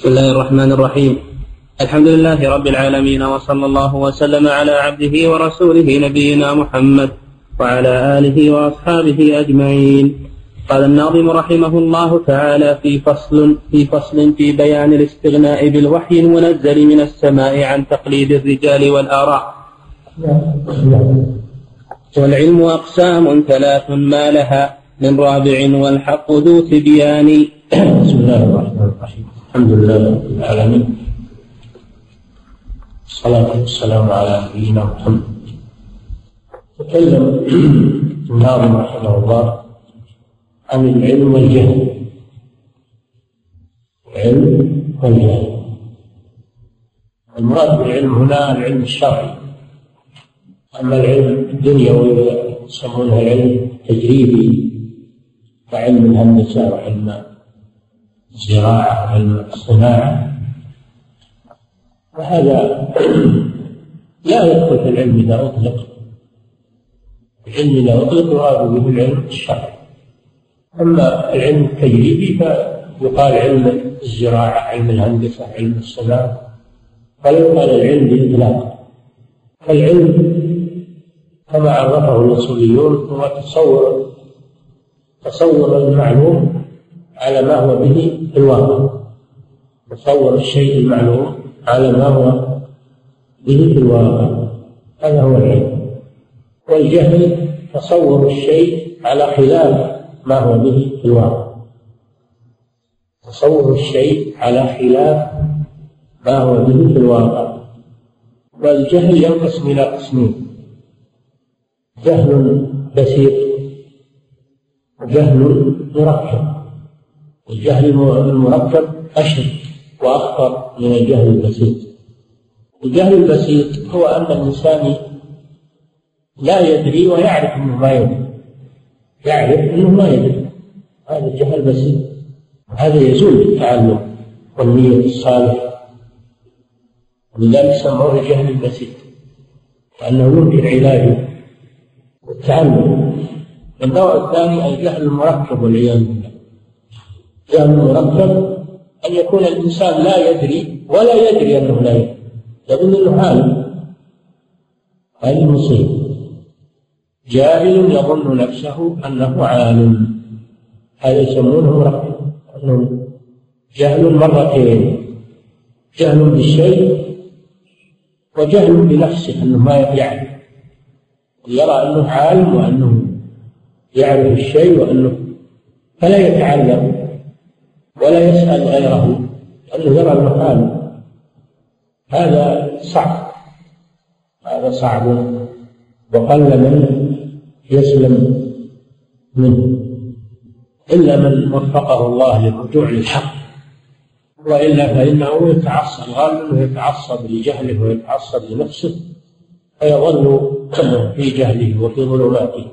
بسم الله الرحمن الرحيم. الحمد لله رب العالمين وصلى الله وسلم على عبده ورسوله نبينا محمد وعلى آله وأصحابه أجمعين. قال الناظم رحمه الله تعالى في فصل في فصل في بيان الاستغناء بالوحي المنزل من السماء عن تقليد الرجال والآراء. والعلم أقسام ثلاث ما لها من رابع والحق ذو تبيان. بسم الله الرحمن الرحيم. الحمد لله رب العالمين. الصلاة والسلام على نبينا محمد. تكلم الناظم رحمه الله عن العلم والجهل. العلم والجهل. المراد بالعلم هنا العلم الشرعي. أما العلم الدنيوي يسمونه العلم التجريبي كعلم الهندسة وعلم الزراعة وعلم الصناعة وهذا لا يدخل في العلم إذا أطلق. العلم إذا أطلق يراد به العلم الشرعي. أما العلم التجريبي فيقال علم الزراعة علم الهندسة علم الصناعة. فلا يقال العلم بإطلاق فالعلم كما عرفه الأصوليون هو تصور تصور المعلوم على ما هو به في الواقع. تصور الشيء المعلوم على ما هو به في الواقع. هذا هو العلم. والجهل تصور الشيء على خلاف ما هو به في الواقع. تصور الشيء على خلاف ما هو به في الواقع. والجهل ينقسم إلى قسمين جهل بسيط وجهل مركب. الجهل المركب أشد وأخطر من الجهل البسيط. الجهل البسيط هو أن الإنسان لا يدري ويعرف أنه ما يدري. يعرف أنه ما يدري. هذا الجهل بسيط وهذا يزول بالتعلم والنية الصالحة. ولذلك سموه الجهل البسيط وأنه يمكن علاجه والتعلم. النوع الثاني الجهل المركب والعياذ بالله. الجهل المركب أن يكون الإنسان لا يدري ولا يدري أنه لا يدري. يظن أنه عالم هذه المصيبة جاهل يظن نفسه أنه عالم. هذا يسمونه مركب جهل مرتين. جهل بالشيء وجهل بنفسه أنه ما يعرف. يرى أنه عالم وأنه يعرف الشيء وأنه فلا يتعلم. ولا يسأل غيره لأنه يرى عالم هذا صعب. هذا صعب. وقل من يسلم منه. إلا من وفقه الله للرجوع للحق. وإلا فإنه يتعصب غالبا أنه يتعصب لجهله ويتعصب لنفسه فيظل في جهله وفي ظلماته.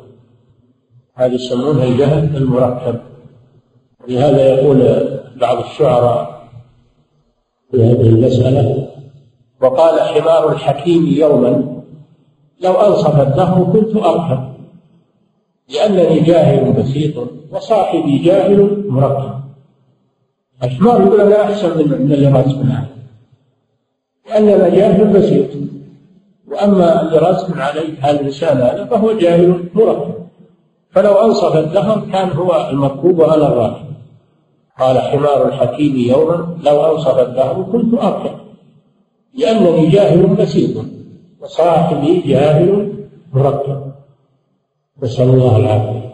هذا يسمونها الجهل المركب. لهذا يقول بعض الشعراء في هذه المسألة وقال حمار الحكيم يوما لو أنصف الدهر كنت أركب لأنني جاهل بسيط وصاحبي جاهل مركب. الحمار يقول أنا أحسن من اللي راسب عليه لأننا جاهل بسيط وأما اللي راسم عليه هذا الإنسان هذا فهو جاهل مركب. فلو أنصف الدهر كان هو المركوب وأنا الراكب. قال حمار الحكيم يوما لو أنصف الدهر كنت أركب لأنني جاهل بسيط وصاحبي جاهل مركب. نسأل الله العافية.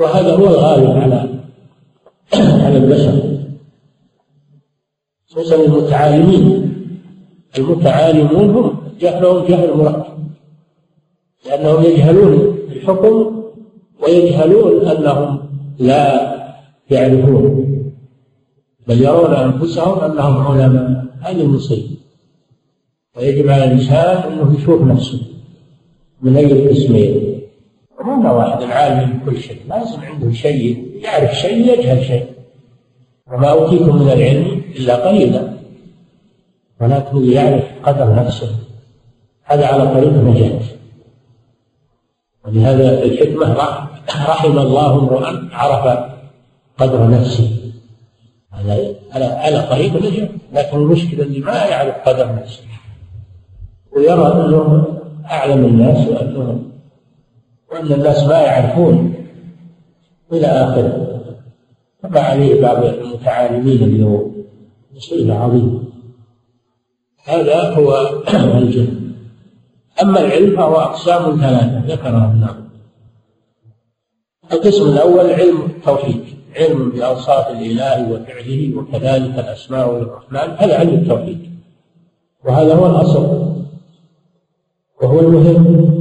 وهذا هو الغالب على على البشر. خصوصا المتعالمين. المتعالمون هم جهلهم جهل مركب. لأنهم يجهلون الحكم ويجهلون أنهم لا يعرفون. بل يرون أنفسهم أنهم علماء. هذه المصيبة ويجب على الإنسان أنه يشوف نفسه من أي القسمين ما واحد العالم بكل شيء. لازم عنده شيء. يعرف شيء يجهل شيء. وما أوتيكم من العلم إلا قليلا. ولكن يعرف قدر نفسه. هذا على طريق النجاة. ولهذا الحكمة رحم الله امرؤا عرف قدر نفسه. هذا على على طريق النجاة لكن المشكلة اللي ما يعرف قدر نفسه. ويرى أنه أعلم الناس وأنهم وأن الناس ما يعرفون إلى آخره. فما عليه بعض المتعالمين اليوم. مصيبة عظيمة هذا هو الجهل. أما العلم فهو أقسام ثلاثة ذكرها النار القسم الأول علم التوحيد. علم بأوصاف الإله وفعله وكذلك الأسماء والرحمن هذا علم التوحيد. وهذا هو الأصل. وهو المهم.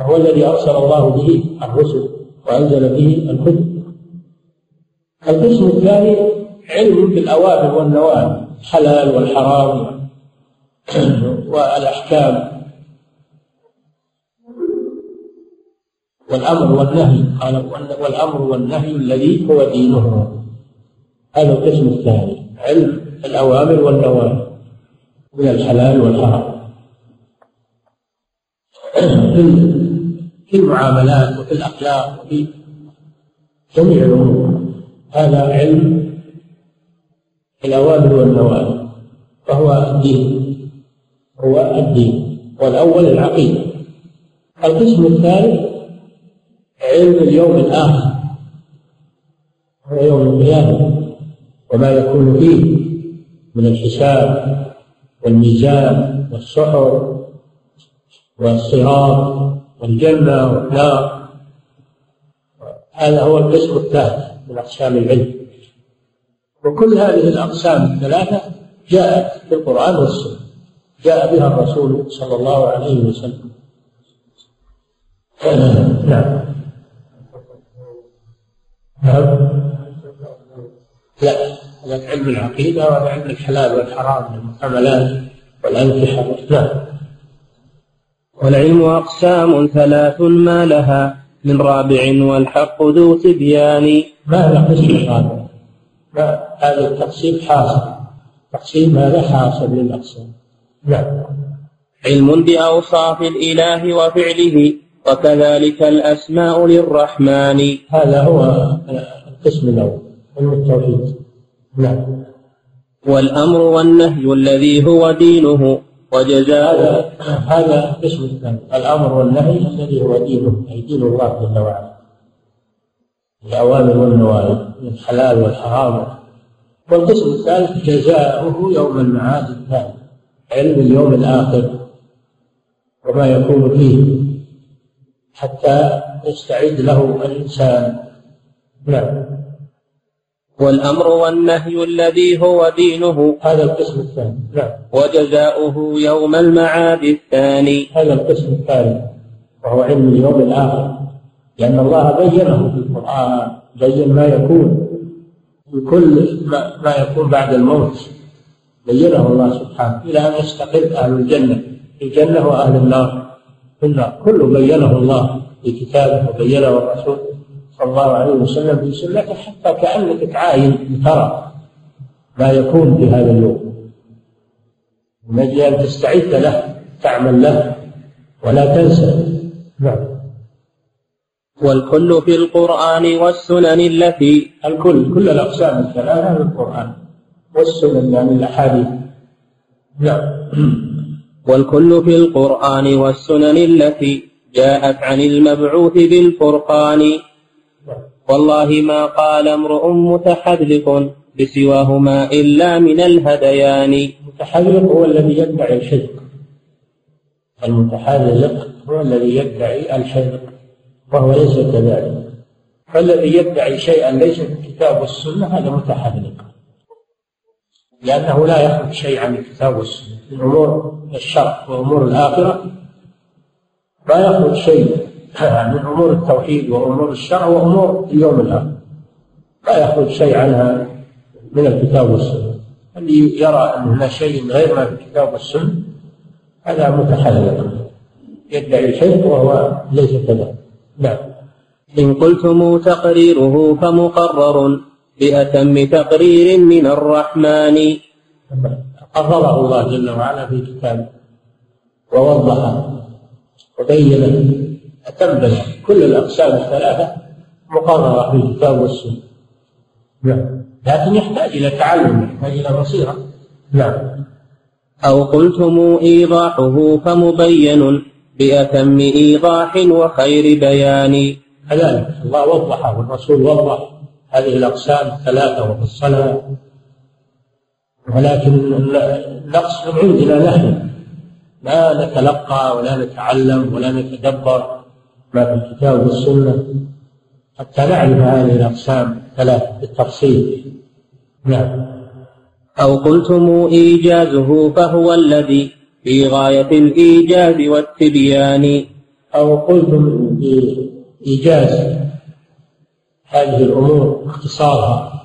وهو الذي أرسل الله به الرسل وأنزل به الكتب. القسم الثاني علم بالأوامر والنواهي الحلال والحرام والأحكام. والأمر والنهي قال والأمر والنهي الذي هو دينه. هذا القسم الثاني علم الأوامر والنواهي من الحلال والحرام. في المعاملات وفي الأخلاق وفي جميع الأمور. هذا علم الأوامر والنواهي وهو الدين. هو الدين. والأول العقيدة. القسم الثالث علم اليوم الآخر. هو يوم القيامة. وما يكون فيه من الحساب والميزان والسحر والصراط والجنة والنار. هذا هو القسم الثالث من أقسام العلم. وكل هذه الأقسام الثلاثة جاءت في القرآن والسنة. جاء بها الرسول صلى الله عليه وسلم. نعم. نعم. لا هذا علم العقيدة وهذا علم الحلال والحرام والمعاملات والأنكحة نعم. والعلم أقسام ثلاث ما لها من رابع والحق ذو تبيان. ما هذا قسم الرابع ما هذا التقسيم حاصل. تقسيم هذا حاصل للأقسام. نعم. علم بأوصاف الإله وفعله. وكذلك الأسماء للرحمن. هذا هو القسم الأول علم التوحيد. نعم. والأمر والنهي الذي هو دينه. وجزاء هذا هذا القسم الثاني الأمر والنهي الذي هو دينه أي دين الله جل وعلا. الأوامر والنواهي الحلال والحرام. والقسم الثالث جزاؤه يوم المعاد الثاني علم اليوم الآخر وما يكون فيه. حتى يستعد له الإنسان. نعم. والأمر والنهي الذي هو دينه. هذا القسم الثاني. نعم. وجزاؤه يوم المعاد الثاني. هذا القسم الثاني وهو علم اليوم الآخر. لأن الله بينه في القرآن بين ما يكون. كل ما يكون بعد الموت. بينه الله سبحانه. إلى أن يستقر أهل الجنة. في الجنة وأهل النار. في النار كله بينه الله في كتابه وبينه الرسول صلى الله عليه وسلم في سنته حتى كأنك تعاين ترى ما يكون في هذا اليوم. من أجل أن تستعد له تعمل له ولا تنسى. نعم. والكل في القرآن والسنن التي الكل كل الأقسام الثلاثة في القرآن والسنن يعني الأحاديث. نعم. والكل في القرآن والسنن التي جاءت عن المبعوث بالفرقان. والله ما قال امرؤ متحذلق بسواهما إلا من الهذيان المتحذلق هو الذي يدعي الحذق المتحذلق هو الذي يدعي الحذق وهو ليس كذلك. فالذي يدعي شيئا ليس في الكتاب والسنة هذا متحذلق لأنه لا يخرج شيء عن الكتاب والسنة من أمور الشرع وأمور الآخرة. ما يخرج شيء من أمور التوحيد وأمور الشرع وأمور اليوم الآخر. لا يخرج شيء عنها من الكتاب والسنة. اللي يرى أن شيء غير ما في الكتاب والسنة هذا متحلل يدعي الحلم وهو ليس كذلك. نعم. إن قلتم تقريره فمقرر. بأتم تقرير من الرحمن. قرره الله جل وعلا في كتابه. ووضحه وبين أتم كل الأقسام الثلاثة مقررة في الكتاب والسنة. نعم. لكن يحتاج إلى تعلم يحتاج إلى بصيرة. نعم. أو قلتم إيضاحه فمبين بأتم إيضاح وخير بيان. كذلك. الله وضح والرسول وضح هذه الأقسام الثلاثة وفصلها ولكن النقص من عندنا نحن لا نتلقى ولا نتعلم ولا نتدبر ما في الكتاب والسنة حتى نعرف هذه الأقسام الثلاث بالتفصيل. نعم. أو قلتم إيجازه فهو الذي في غاية الإيجاز والتبيان. أو قلتم بإيجاز هذه الأمور اختصارها.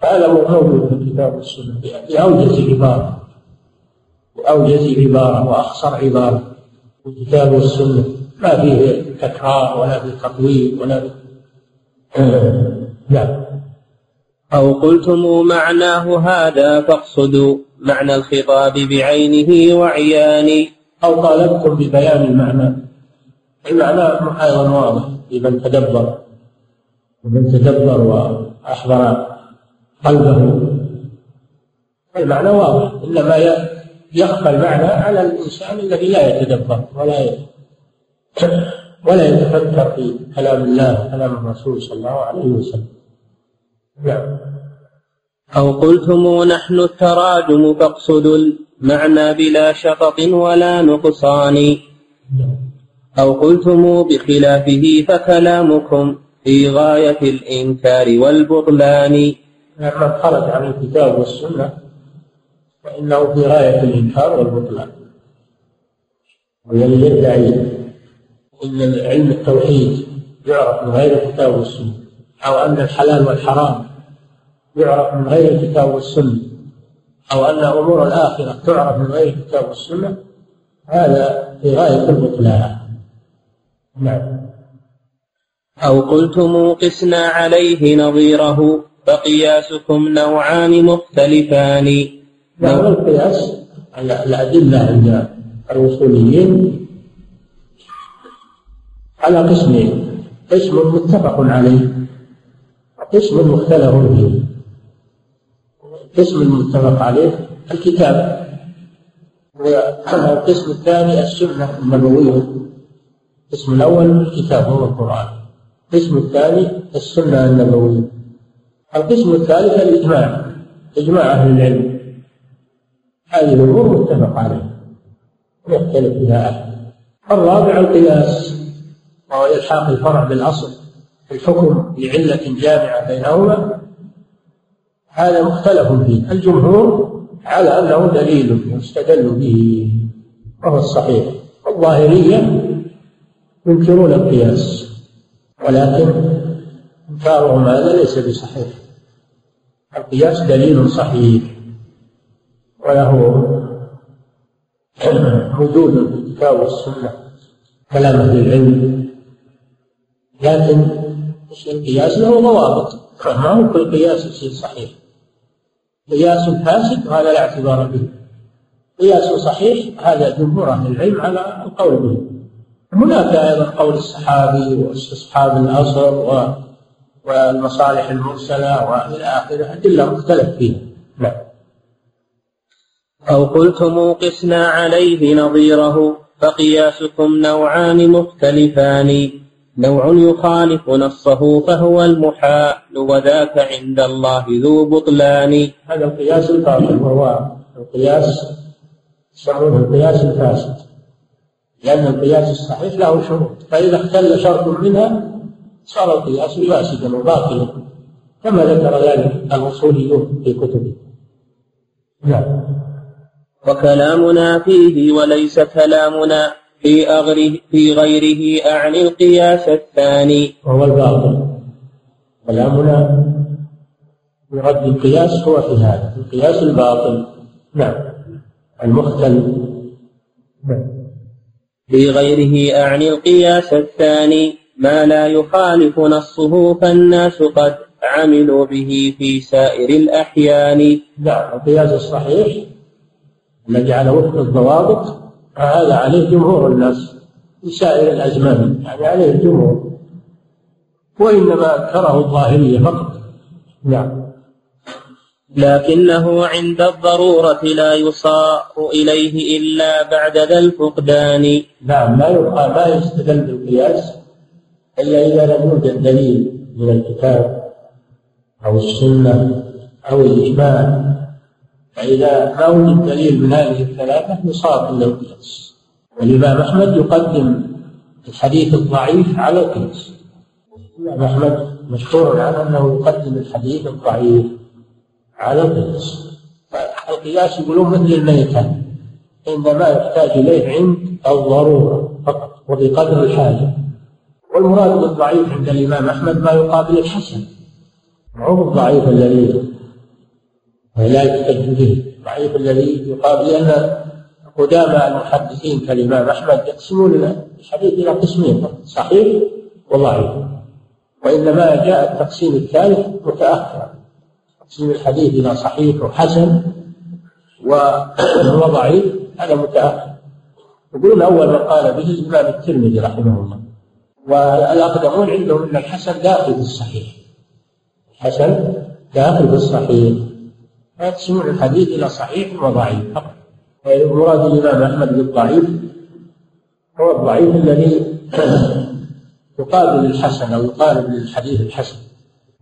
هذا موجود في الكتاب والسنة بأوجز عبارة بأوجز عبارة وأخصر عبارة. في الكتاب والسنة ما فيه تكرار ولا فيه تطويل ولا فيه نعم أو قلتم معناه هذا فاقصدوا معنى الخطاب بعينه وعيان أو طالبتم ببيان المعنى. المعنى أيضا واضح لمن تدبر. ومن تدبر وأحضر قلبه. المعنى واضح. إنما يخفى المعنى على الإنسان الذي لا يتدبر ولا ولا يتفكر في كلام الله كلام الرسول صلى الله عليه وسلم. نعم. أو قلتم نحن التراجم فاقصدوا المعنى بلا شطط ولا نقصان؟ أو قلتم بخلافه فكلامكم في غاية الإنكار والبطلان. لما خرج عن الكتاب والسنة فإنه في غاية الإنكار والبطلان. والذي يدعي أن علم التوحيد يعرف من غير الكتاب والسنة أو أن الحلال والحرام يعرف من غير الكتاب والسنة أو أن أمور الآخرة تعرف من غير الكتاب والسنة هذا في غاية البطلان. نعم. أو قلتم قسنا عليه نظيره فقياسكم نوعان مختلفان. نعم. القياس الأدلة عند الوصوليين على قسمين. قسم متفق عليه وقسم مختلف فيه. القسم المتفق عليه الكتاب. والقسم الثاني السنة النبوية. القسم الأول الكتاب هو القرآن. القسم الثاني السنة النبوية. القسم الثالث الإجماع إجماع أهل العلم. هذه الأمور متفق عليها. يختلف فيها أحد. الرابع القياس وهو إلحاق الفرع بالأصل الحكم بعلة جامعة بينهما. هذا مختلف فيه. الجمهور على أنه دليل يستدل به وهو الصحيح. الظاهرية ينكرون القياس. ولكن إنكارهم هذا ليس بصحيح. القياس دليل صحيح. وله وجود في الكتاب والسنة كلام أهل العلم. لكن القياس له ضوابط. ما هو كل قياس يصير صحيح؟ قياس فاسد وهذا لا اعتبار به. قياس صحيح هذا جمهور أهل العلم على القول به. هناك أيضا قول الصحابي واستصحاب الاصل والمصالح المرسلة وإلى آخره أدلة مختلف فيها. نعم. أو قلتم قسنا عليه نظيره فقياسكم نوعان مختلفان. نوع يخالف نصه فهو المحال وذاك عند الله ذو بطلان. هذا القياس الفاصل وهو القياس يسمونه القياس الفاسد. لأن القياس الصحيح له شروط فإذا اختل شرط منها صار القياس فاسدا وباطلا كما ذكر ذلك الأصوليون في كتبه. نعم. وكلامنا فيه وليس كلامنا في أغره في غيره أعني القياس الثاني. وهو الباطل. كلامنا في رد القياس هو في هذا القياس الباطل. نعم. المختل. نعم. في غيره أعني القياس الثاني ما لا يخالف نصه فالناس قد عملوا به في سائر الأحيان. نعم القياس الصحيح الذي على وفق الضوابط هذا عليه جمهور الناس في سائر الأزمان يعني عليه الجمهور وإنما أنكره الظاهرية فقط. نعم. لكنه عند الضرورة لا يصار إليه إلا بعد ذا الفقدان. نعم ما يقال ما يستدل بالقياس إلا إذا لم يوجد دليل من الكتاب أو السنة أو الإجماع. فإذا ما وجد دليل من هذه الثلاثة يصار إلى القياس. والإمام أحمد يقدم الحديث الضعيف على القياس. الإمام أحمد مشهور عنه أنه يقدم الحديث الضعيف. على القياس. القياس يقولون مثل الميتة. إنما يحتاج إليه عند الضرورة فقط وبقدر الحاجة. والمراد بالضعيف عند الإمام أحمد ما يقابل الحسن مو بالضعيف الذي لا يحتج به؟ الضعيف الذي يقابل لأن قدامى المحدثين كالإمام أحمد يقسمون الحديث إلى قسمين صحيح وضعيف. وإنما جاء التقسيم الثالث متأخرا. تقسيم الحديث إلى صحيح وحسن وضعيف هذا متأخر يقولون أول من قال به الإمام الترمذي رحمه الله. والأقدمون عندهم أن الحسن داخل في الصحيح. الحسن داخل في الصحيح. فيقسمون الحديث إلى صحيح وضعيف فقط. مراد الإمام أحمد بالضعيف. هو الضعيف الذي يقابل الحسن أو يقارب للحديث الحسن.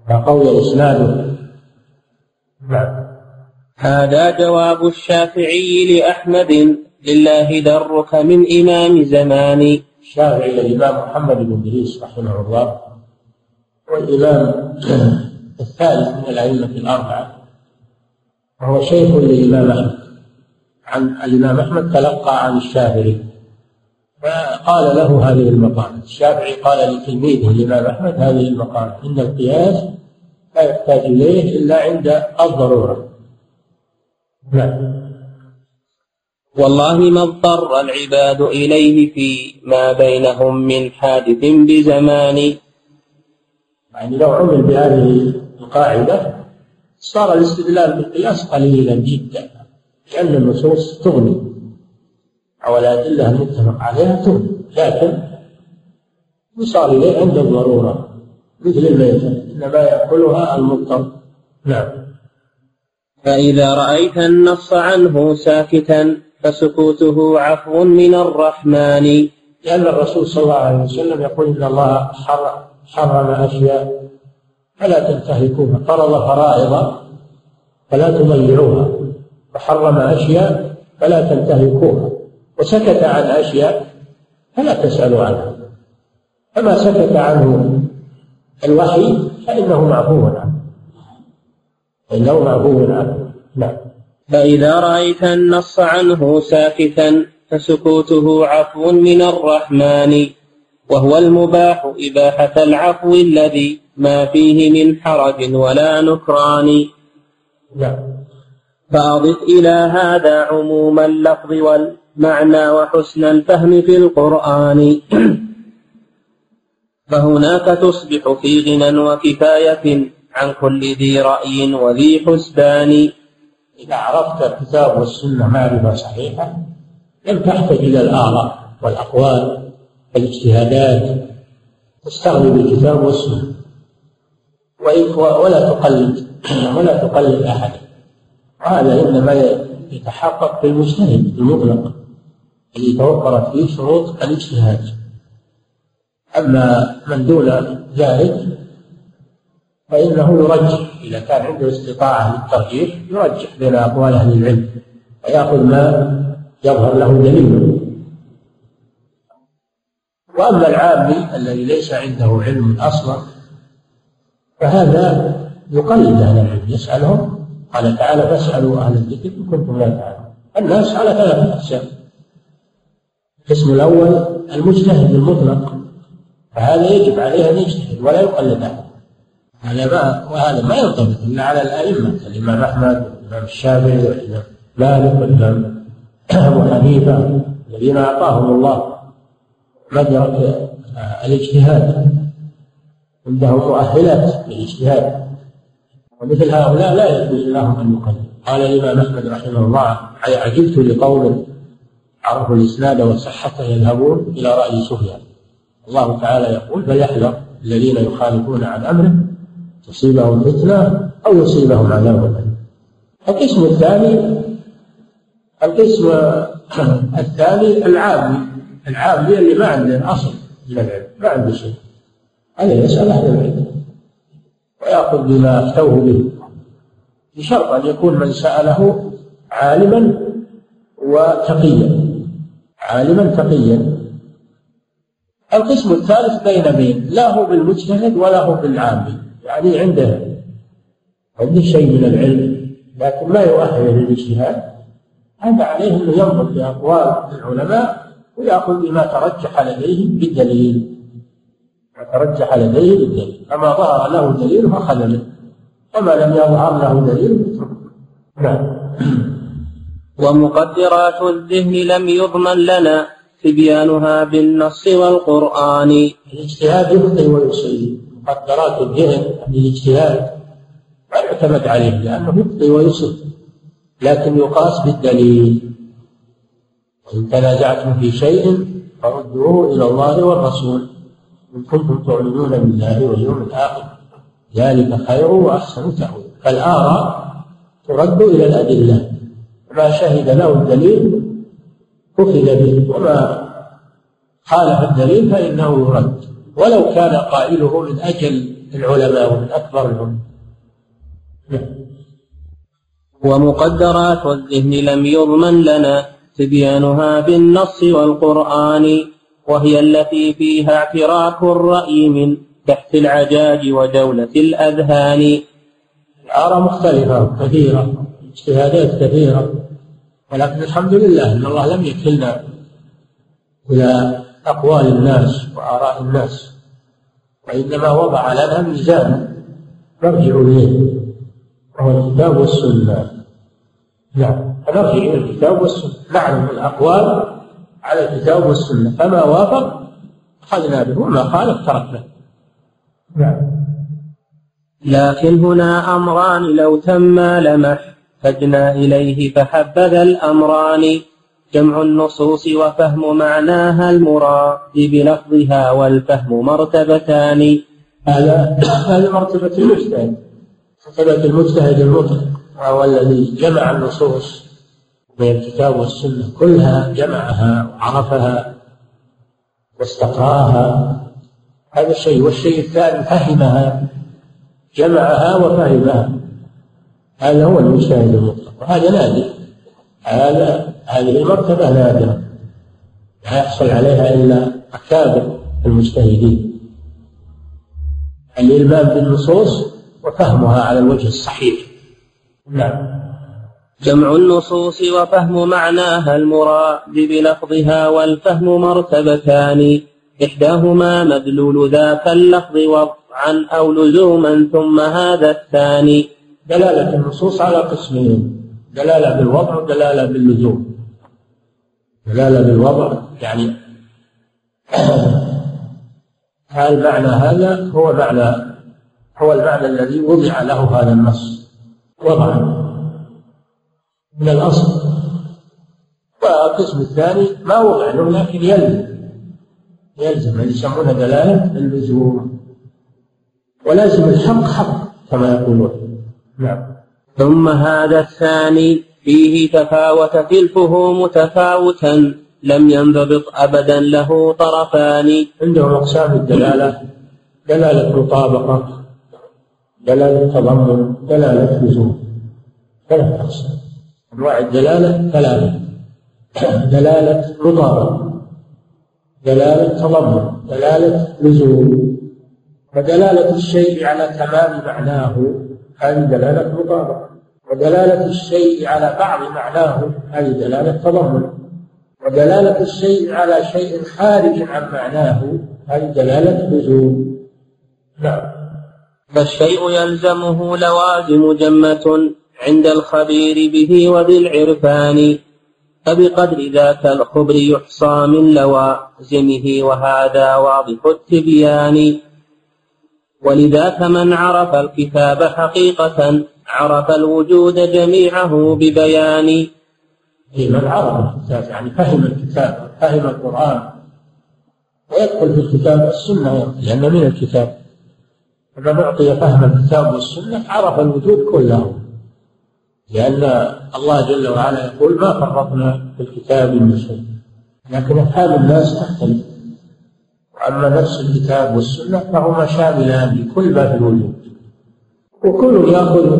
فقوي إسناده هذا جواب الشافعي لأحمد لله درك من إمام زماني الشافعي الإمام محمد بن إدريس رحمه الله والإمام الثالث من الأئمة الأربعة وهو شيخ للإمام أحمد. عن الإمام أحمد تلقى عن الشافعي فقال له هذه المقالة. الشافعي قال لتلميذه الإمام أحمد هذه المقالة. إن القياس لا يحتاج إليه إلا عند الضرورة. نعم. والله ما اضطر العباد إليه في ما بينهم من حادث بزمان. يعني لو عمل بهذه القاعدة صار الاستدلال بالقياس قليلا جدا لأن النصوص تغني. أو الأدلة المتفق عليها تغني لكن يصار إليه عند الضرورة. مثل الميتة إنما يأكلها المضطر. نعم. فإذا رأيت النص عنه ساكتا فسكوته عفو من الرحمن. لأن الرسول صلى الله عليه وسلم يقول إن الله حرم أشياء فلا تنتهكوها. فرض فرائض فلا تضيعوها وحرم أشياء فلا تنتهكوها. وسكت عن أشياء فلا تسألوا عنها. فما سكت عنه الوحي فإنه معفو عنه فإنه معفو عنه نعم. فإذا رأيت النص عنه ساكتا فسكوته عفو من الرحمن وهو المباح إباحة العفو الذي ما فيه من حرج ولا نكران. نعم. فأضف إلى هذا عموم اللفظ والمعنى وحسن الفهم في القرآن. فهناك تصبح في غنى وكفاية عن كل ذي رأي وذي حسبان. إذا عرفت الكتاب والسنة معرفة صحيحة لم تحتج إلى الآراء والأقوال والاجتهادات تستغني بالكتاب والسنة. ولا تقلد ولا تقلد أحد. وهذا إنما يتحقق في المجتهد المطلق الذي توفرت فيه شروط الاجتهاد. أما من دون ذلك فإنه يرجح إذا كان عنده استطاعة للترجيح يرجح بين أقوال أهل العلم ويأخذ ما يظهر له دليل. وأما العامي الذي ليس عنده علم أصلا فهذا يقلد أهل العلم يسألهم قال تعالى فاسألوا أهل الذكر إن كنتم لا تعلمون. الناس على ثلاثة أقسام. القسم الأول المجتهد المطلق. فهذا يجب عليه أن يجتهد ولا يقلد أحد هذا ما وهذا ما يرتبط إلا على الأئمة الإمام أحمد والإمام الشافعي والإمام مالك والإمام أبو حنيفة الذين أعطاهم الله مدرك الاجتهاد. عندهم مؤهلات للاجتهاد. ومثل هؤلاء لا يجوز لهم أن يقلد قال الإمام أحمد رحمه الله عجبت لقوم عرفوا الإسناد وصحته يذهبون إلى رأي سفيان. الله تعالى يقول فليحذر الذين يخالفون عن أمره تصيبهم فتنة أو يصيبهم عذاب أليم. القسم الثاني القسم الثاني العامي العامي اللي ما عنده أصل من العلم ما عنده شيء. هذا يسأل أهل العلم. ويأخذ بما أفتوه به. بشرط أن يكون من سأله عالما وتقيا. عالما تقيا. القسم الثالث بين بين لا هو بالمجتهد ولا هو بالعامي يعني عنده عنده شيء من العلم لكن ما يؤهل للاجتهاد. هذا عليه انه ينظر في أقوال العلماء ويأخذ بما ترجح لديه بالدليل ما ترجح لديه بالدليل فما ظهر له دليل فاخذ منه. وما لم يظهر له دليل نعم. ومقدرات الذهن لم يضمن لنا. تبيانها بالنص والقرآن. الاجتهاد يخطئ ويصيب مقدرات الذهن الاجتهاد ما يعتمد عليه لأنه يخطئ ويصيب لكن يقاس بالدليل. وإن تنازعتم في شيء فردوه إلى الله والرسول. إن كنتم تؤمنون بالله واليوم الآخر ذلك خير وأحسن تأويل. فالآراء ترد إلى الأدلة. ما شهد له الدليل أخذ به. وما خالف الدليل فإنه يرد ولو كان قائله من أجل العلماء ومن أكبر العلماء. ومقدرات الذهن لم يضمن لنا تبيانها بالنص والقرآن وهي التي فيها اعتراف الرأي من تحت العجاج ودولة الأذهان. الآراء مختلفة كثيرة اجتهادات كثيرة. ولكن الحمد لله أن الله لم يكلنا إلى أقوال الناس وآراء الناس وإنما وضع لنا ميزانا نرجع إليه وهو الكتاب والسنة. نعم فنرجع إلى الكتاب والسنة نعلم الأقوال على الكتاب والسنة فما وافق أخذنا به وما خالف تركنا. نعم. لكن هنا أمران لو تم لمح فجنا إليه فحبذا الأمران. جمع النصوص وفهم معناها المراد بلفظها والفهم مرتبتان. هذا هذه مرتبة المجتهد. مرتبة المجتهد المطلق. وهو الذي جمع النصوص من الكتاب والسنة كلها جمعها وعرفها واستقراها. هذا شيء والشيء الثاني فهمها جمعها وفهمها. هذا هو المجتهد المطلق وهذا نادر. هذا هذه المرتبة نادرة. لا يحصل عليها إلا أكابر المجتهدين. الإلمام بالنصوص وفهمها على الوجه الصحيح. نعم. جمع النصوص وفهم معناها المراد بلفظها والفهم مرتبتان. إحداهما مدلول ذاك اللفظ وضعا أو لزوما ثم هذا الثاني. دلالة النصوص على قسمين. دلالة بالوضع ودلالة باللزوم. دلالة بالوضع يعني هل معنى هذا؟ هو معنى هو المعنى الذي وضع له هذا النص. وضعا من الأصل. والقسم الثاني ما وضع له لكن يلزم. يلزم اللي يسمونه دلالة اللزوم. ولازم الحق حق كما يقولون. نعم. ثم هذا الثاني فيه تفاوت الفهوم تفاوتا لم ينضبط أبدا له طرفان. عندهم أقسام الدلالة. دلالة مطابقة دلالة تضمن دلالة لزوم. ثلاث أقسام. أنواع الدلالة ثلاثة. دلالة مطابقة. دلالة تضمن دلالة لزوم. فدلالة الشيء على تمام معناه. هذه دلالة مطابقة ودلالة الشيء على بعض معناه هذه دلالة تضمن. ودلالة الشيء على شيء خارج عن معناه هذه دلالة لزوم. نعم. فالشيء يلزمه لوازم جمة عند الخبير به وذي العرفان فبقدر ذاك الخبر يحصى من لوازمه وهذا واضح التبيان. ولذاك من عرف الكتاب حقيقة عرف الوجود جميعه ببيان. من عرف الكتاب يعني فهم الكتاب فهم القرآن. ويدخل في الكتاب السنة لأن من الكتاب. فمن أعطي فهم الكتاب والسنة عرف الوجود كله. لأن الله جل وعلا يقول ما فرطنا في الكتاب من شيء. لكن أفهام الناس تختلف. وأما نفس الكتاب والسنة فهما شاملان لكل ما في الوجود. وكل يأخذ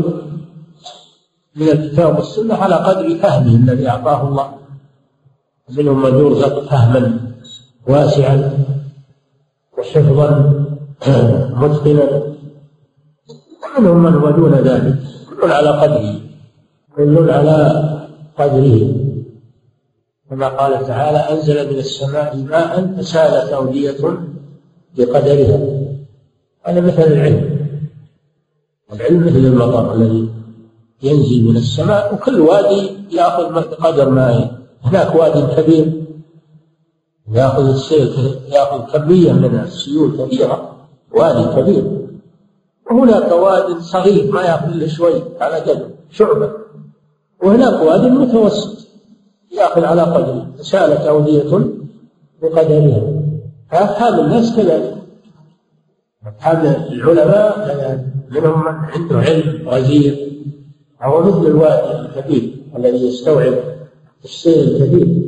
من الكتاب والسنة على قدر فهمه الذي أعطاه الله. منهم من يرزق فهما واسعا وحفظا متقنا. ومنهم من هو دون ذلك. كل على قدره. كل على قدره. كما قال تعالى أنزل من السماء ماء فسالت أودية بقدرها. هذا مثل العلم. العلم مثل المطر الذي ينزل من السماء وكل وادي يأخذ بقدر مائه هناك واد كبير يأخذ السيل يأخذ كمية من السيول كثيره وادي كبير. وهناك واد صغير ما يأخذ إلا شوي على قدر شعبة. وهناك واد متوسط. ياخذ على قدره سالت اوديه بقدرها. فافهام الناس كذلك افهام العلماء منهم من عنده علم غزير هو مثل الوادي الكبير الذي يستوعب السيل الكبير.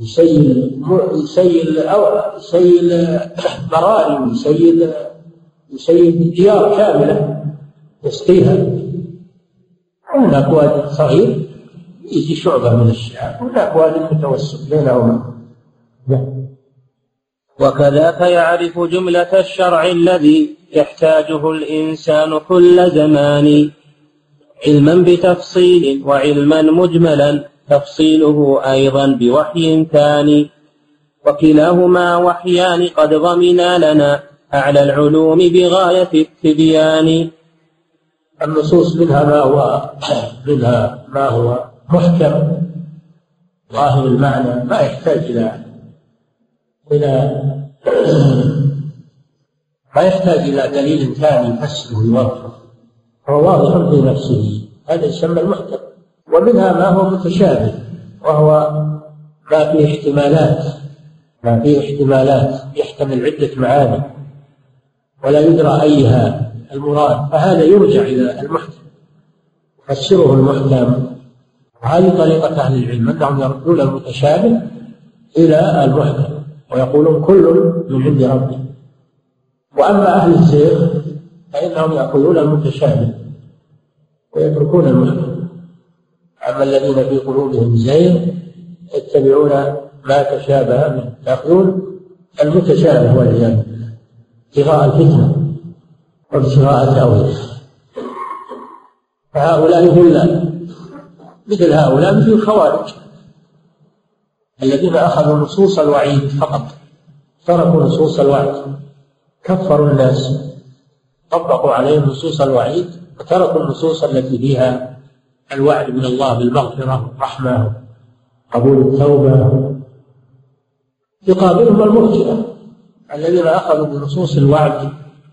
يسيل يسيل أو يسيل براء يسيل يسيل ديار كاملة يسقيها. هناك واد صغير يجي شعبة من الشعاب هناك واد متوسط بينهما وكذاك يعرف جملة الشرع الذي يحتاجه الإنسان كل زمان علما بتفصيل وعلما مجملا تفصيله أيضا بوحي ثاني. وكلاهما وحيان قد ضمنا لنا أعلى العلوم بغاية التبيان. النصوص منها ما هو منها ما هو. محكم ظاهر المعنى ما يحتاج إلى إلى ما يحتاج إلى دليل ثاني يفسره ويوضحه هو واضح في نفسه. هذا يسمى المحكم. ومنها ما هو متشابه وهو ما فيه احتمالات. ما فيه احتمالات. يحتمل عدة معاني. ولا يدرى أيها المراد. فهذا يرجع إلى المحكم. يفسره المحكم وهذه طريقة أهل العلم أنهم يردون المتشابه إلى المحكم ويقولون كل من عند ربه. وأما أهل الزيغ فإنهم يأخذون المتشابه ويتركون المحكم أما الذين في قلوبهم زيغ يتبعون ما تشابه منه. يأخذون المتشابه والعياذ ابتغاء الفتنة وابتغاء التأويل. فهؤلاء ذلة. مثل هؤلاء مثل الخوارج الذين أخذوا نصوص الوعيد فقط تركوا نصوص الوعد كفروا الناس طبقوا عليهم نصوص الوعيد وتركوا النصوص التي فيها الوعد من الله بالمغفرة والرحمة قبول التوبة. يقابلهم المرجئة الذين أخذوا بنصوص الوعد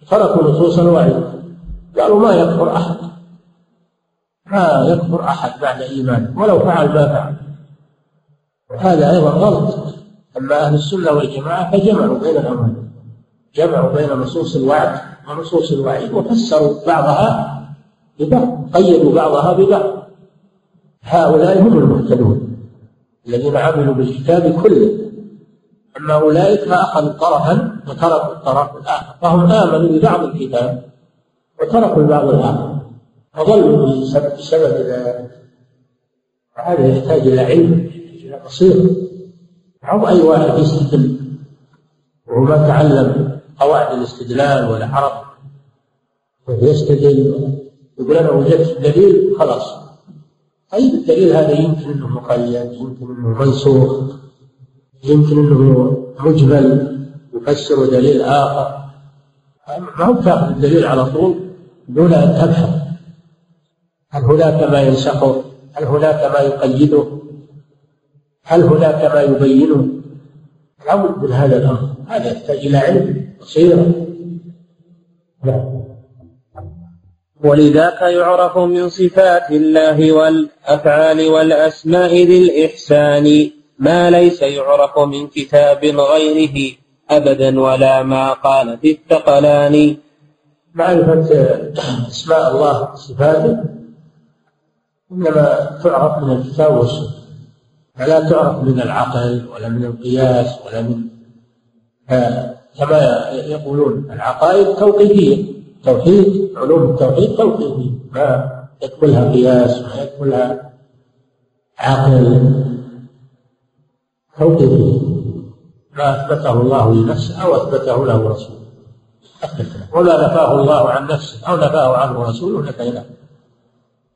تركوا نصوص الوعيد قالوا ما يكفر أحد؟ ما يكفر أحد بعد إيمانه ولو فعل ما فعل. وهذا أيضا غلط. أما أهل السنة والجماعة فجمعوا بين الأمرين جمعوا بين نصوص الوعد ونصوص الوعيد وفسروا بعضها ببعض قيدوا بعضها ببعض. هؤلاء هم المهتدون الذين عملوا بالكتاب كله. أما أولئك فأخذوا طرفا وتركوا الطرف الآخر فهم آمنوا ببعض الكتاب وتركوا البعض الآخر. فضلوا بسبب ذلك هذا يحتاج إلى علم إلى بصيرة. أو أي واحد يستدل وهو ما تعلم قواعد الاستدلال ولا عرف يستدل يقول أنا وجدت دليل خلاص. طيب الدليل هذا يمكن أنه مقيد يمكن أنه منسوخ يمكن أنه مجمل يفسر دليل آخر. ما هو الدليل على طول دون أن تبحث. هل هناك ما ينسخه هل هناك ما يقيده هل هناك ما يبينه لابد من هذا الأمر. هذا يحتاج إلى علم بصيرة نعم. ولذاك يعرف من صفات الله والأفعال والأسماء ذي الإحسان ما ليس يعرف من كتاب غيره أبدا ولا ما قال في الثقلان. معرفة أسماء الله وصفاته إنما تعرف من الكتاب والسنة فلا تعرف من العقل ولا من القياس ولا من كما يقولون العقائد توقيفية. توحيد علوم التوحيد توقيفية. ما يدخلها قياس ما يدخلها عقل. توقيفية. ما أثبته الله لنفسه أو أثبته له رسوله. وما نفاه الله عن نفسه أو نفاه عنه رسوله نفيناه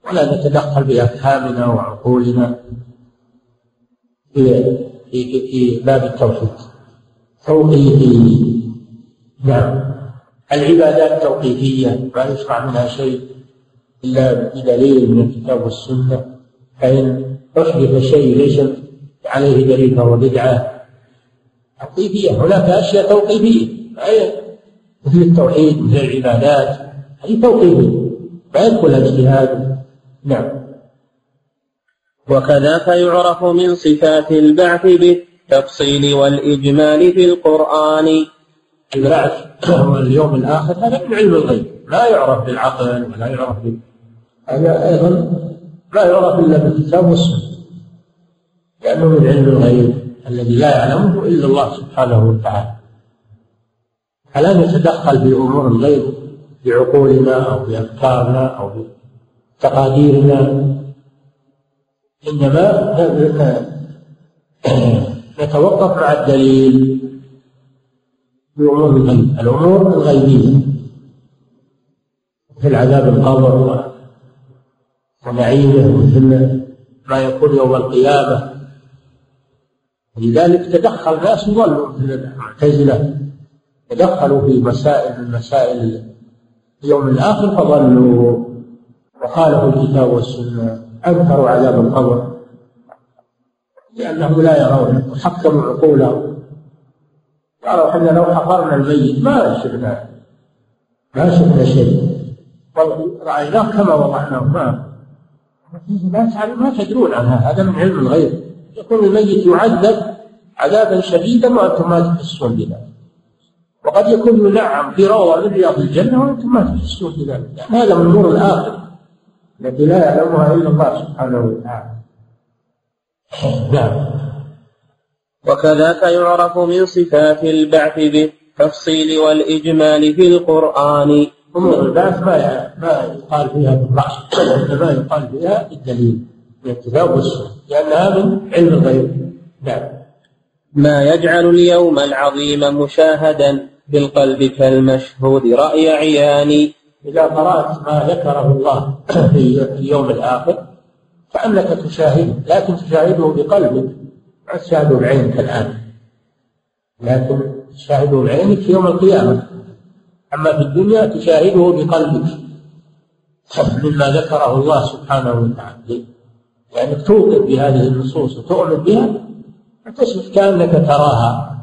ولا نتدخل بأفهامنا وعقولنا في في في باب التوحيد. توقيفي. نعم. العبادات توقيفية ما يشرع منها شيء إلا بدليل من الكتاب والسنة. فإن أحدث شيء ليس عليه دليل فهو بدعة. توقيفية. هناك أشياء توقيفية. مثل التوحيد مثل العبادات. هذه توقيفية. ما يدخلها اجتهاد نعم. وكذاك يعرف من صفات البعث بالتفصيل والإجمال في القرآن. البعث واليوم الآخر هذا من علم الغيب. لا يعرف بالعقل ولا يعرف بال هذا أيضا؟ لا يعرف إلا بالكتاب والسنة. لأنه من علم الغيب الذي لا يعلمه إلا الله سبحانه وتعالى. فلا نتدخل في أمور الغيب بعقولنا أو بأفكارنا أو بتقاديرنا إنما نتوقف مع الدليل. في أمور الغيب الأمور الغيبية. مثل عذاب القبر ونعيمه ومثل ما يكون يوم القيامة. لذلك تدخل ناس وظلوا مثل المعتزلة. تدخلوا في مسائل من مسائل اليوم الآخر فظلوا. وخالفوا الكتاب والسنة أنكروا عذاب القبر لأنهم لا يرونه وحكموا عقولهم. قالوا إحنا لو حفرنا الميت ما شفنا ما شفنا شيء. رأيناه كما وضعناه ما ما تدرون عنها هذا من علم الغيب. يكون الميت يعذب عذابا شديدا وأنتم ما تحسون بذلك. وقد يكون ينعم في روضة من رياض الجنة وأنتم ما تحسون بذلك. هذا من امور الاخره التي لا يعلمها إلا الله سبحانه وتعالى. نعم. وكذاك يعرف من صفات البعث بالتفصيل والإجمال في القرآن. أمور البعث ما ما يقال فيها بالرأس إنما يقال فيها بالدليل من الكتاب والسنة لأنها من علم الغيب. نعم. ما يجعل اليوم العظيم مشاهدا بالقلب كالمشهود رأي عيان إذا قرأت ما ذكره الله في اليوم الآخر فأنك تشاهده لكن تشاهده بقلبك ما تشاهده بعينك الآن. لكن تشاهده بعينك في يوم القيامة. أما في الدنيا تشاهده بقلبك. مما ذكره الله سبحانه وتعالى. لأنك توقف بهذه النصوص وتؤمن بها تصبح كأنك تراها.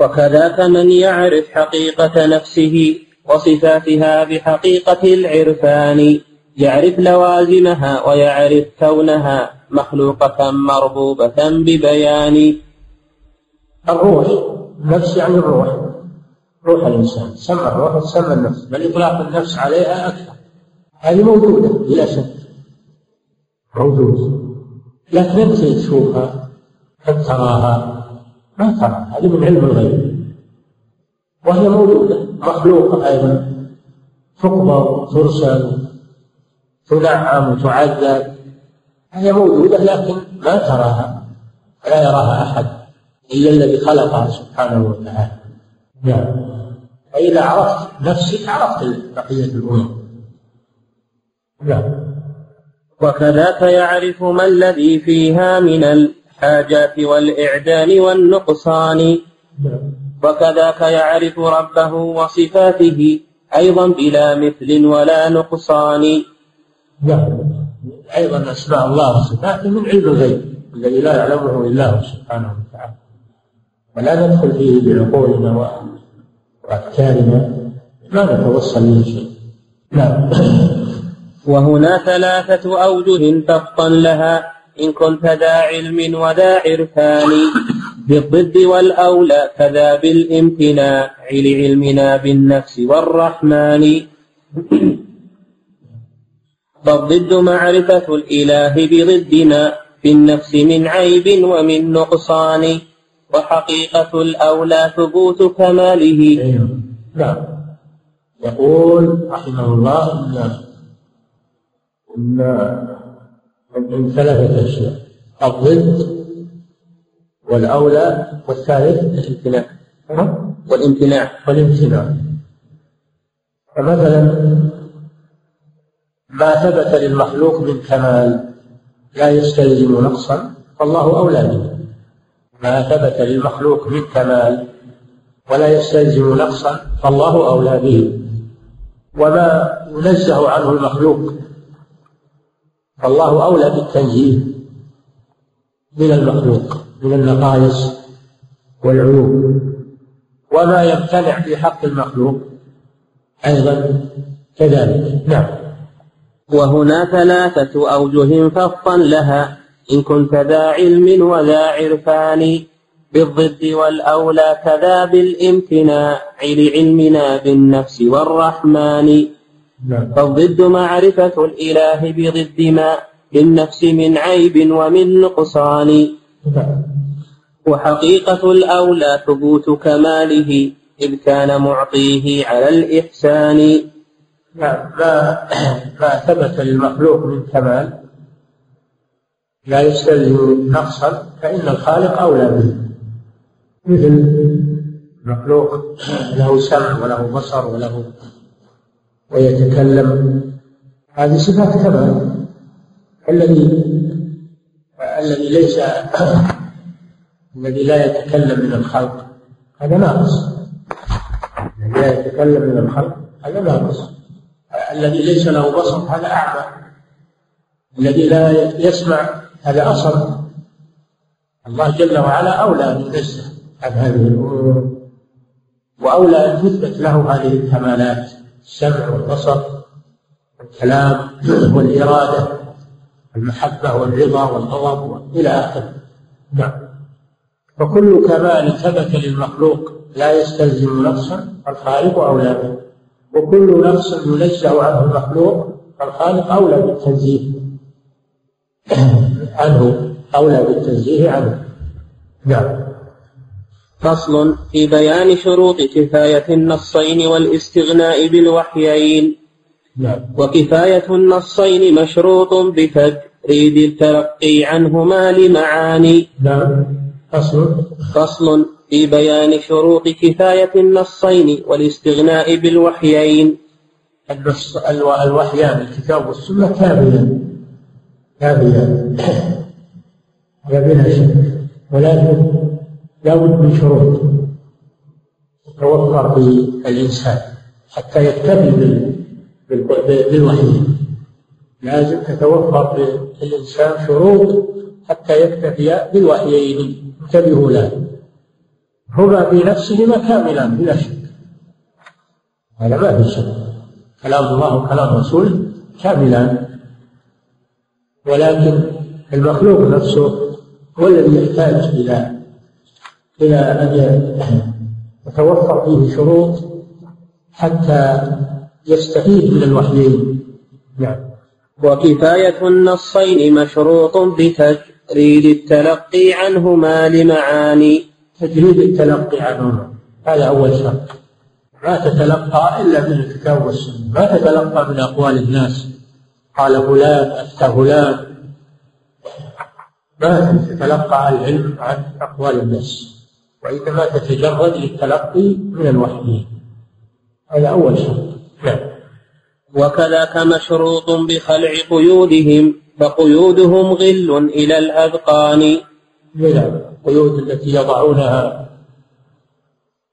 وكذاك من يعرف حقيقة نفسه وصفاتها بحقيقة العرفان. يعرف لوازمها ويعرف كونها مخلوقة مربوبة ببيان. الروح النفس يعني الروح. روح الإنسان سمى الروح سمى النفس. بل إطلاق النفس عليها أكثر. هذه موجودة بلا شك. موجودة. لكن أنت تشوفها تراها ما تراها هذه من علم الغيب. وهي موجودة. مخلوقة أيضا. تقبض ترسل تنعم وتعذب هي موجودة لكن ما تراها. لا يراها أحد. إلا الذي خلقها سبحانه وتعالى. نعم. فإذا عرفت نفسك عرفت بقية الأمور. نعم. وكذاك يعرف ما الذي فيها من الحاجات والإعدام والنقصان. وكذاك يعرف ربه وصفاته أيضا بلا مثل ولا نقصان. نعم أيضا أسماء الله وصفاته من علم الغيب الذي لا يعلمه إلا هو سبحانه وتعالى. ولا ندخل فيه بعقولنا وأفكارنا لا نتوصل إلى شيء. نعم. وهنا ثلاثة أوجه تفطن لها. إن كنت ذا علم وذا عرفان بالضد والأولى كذا بالامتناع لعلمنا بالنفس والرحمن. فالضد معرفة الإله بضد ما في النفس من عيب ومن نقصان. وحقيقة الأولى ثبوت كماله. نعم. يقول رحمه الله إن من ثلاثة أشياء الضد والأولى والثالث الامتناع؟ والامتناع. والامتناع. فمثلا ما ثبت للمخلوق من كمال لا يستلزم نقصا فالله أولى به. ما ثبت للمخلوق من كمال ولا يستلزم نقصا فالله أولى به. وما ينزه عنه المخلوق فالله أولى بالتنزيه من المخلوق من النقائص والعيوب. وما يمتنع في حق المخلوق أيضا كذلك. نعم. وهنا ثلاثة أوجه فصا لها. إن كنت ذا علم وذا عرفان بالضد والأولى كذا بالامتناع لعلمنا بالنفس والرحمن. فالضد معرفة الإله بضد ما بالنفس من عيب ومن نقصان. نعم. وحقيقة الأولى ثبوت كماله إذ كان معطيه على الإحسان. نعم. ما ما ثبت للمخلوق من كمال. لا يستلزم نقصا فإن الخالق أولى به. مثل المخلوق له سمع وله بصر وله ويتكلم. هذه صفات كمال. الذي الذي ليس الذي لا يتكلم من الخلق. هذا ناقص. الذي لا يتكلم من الخلق هذا ناقص. الذي ليس له بصر هذا أعمى. الذي لا يسمع هذا أصم الله جل وعلا أولى ينزه عن هذه الأمور؟ وأولى أن يثبت له هذه الكمالات. السمع والبصر والكلام والإرادة المحبة والرضا والغضب إلى آخره. نعم. فكل كمال ثبت للمخلوق لا يستلزم نقصا الخالق أولى به وكل نقص ينزه عنه المخلوق فالخالق أولى بالتنزيه عنه أولى بالتنزيه عنه. نعم. فصل في بيان شروط كفاية النصين والاستغناء بالوحيين. نعم. وكفاية النصين مشروط بتجريد التلقي عنهما لمعاني. نعم. فصل. فصل في بيان شروط كفاية النصين والاستغناء بالوحيين. النص الوحيان الكتاب والسنة كاملا كافية هذا بلا شك ولكن لا بد من شروط. تتوفر في الإنسان حتى يكتفي بالوحي. لازم تتوفر في الإنسان شروط حتى يكتفي بالوحيين. انتبهوا له. هما في نفسهما كاملان بلا شك. هذا ما في شك. كلام الله وكلام رسوله كاملان ولكن المخلوق نفسه هو الذي يحتاج إلى إلى أن يتوفر فيه شروط حتى يستفيد من الوحيين. نعم. وكفاية النصين مشروط بتجريد التلقي عنهما لمعاني. تجريد التلقي عنهما. هذا أول شرط. ما تتلقى إلا من الكتاب والسنة. ما تتلقى من أقوال الناس. قال فلان أفتى فلان. ما تتلقى العلم عن أقوال الناس. وإنما تتجرد للتلقي من الوحي هذا أول شرط. نعم. وكذاك مشروط بخلع قيودهم فقيودهم غل إلى الأذقان. نعم القيود التي يضعونها.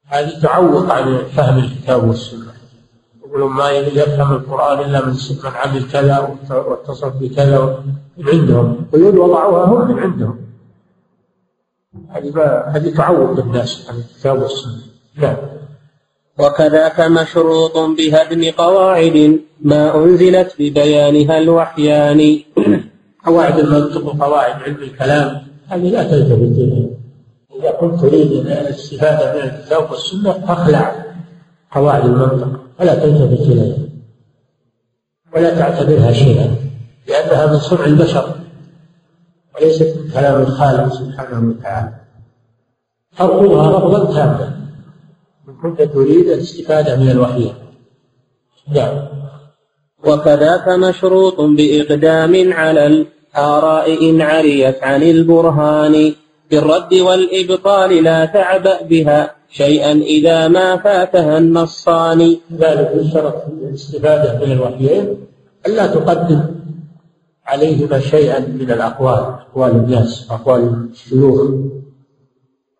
هذه تعوق عن فهم الكتاب والسنة. يقولون ما يفهم القرآن إلا من من عمل كذا واتصف بكذا من عندهم. قيود وضعوها هم من عندهم. هذه هذه تعوق الناس عن الكتاب والسنة. نعم وكذاك مشروط بهدم قواعد ما أنزلت ببيانها الوحيان. قواعد المنطق وقواعد علم الكلام. هذه لا تلتفت إليها إذا كنت تريد الاستفادة من الكتاب والسنة فاخلع قواعد المنطق فلا تلتفت إليها ولا تعتبرها شيئا لأنها من صنع البشر. وليست من كلام الخالق سبحانه وتعالى. أرفضها رفضا تاما. إن كنت تريد الاستفادة من الوحي. نعم. وكذاك مشروط بإقدام على الآراء إن عريت عن البرهان. بالرد والإبطال لا تعبأ بها شيئا إذا ما فاتها النصان. ذلك يشترط الاستفادة من الوحيين. ألا تقدم عليهما شيئا من الأقوال أقوال الناس أقوال الشيوخ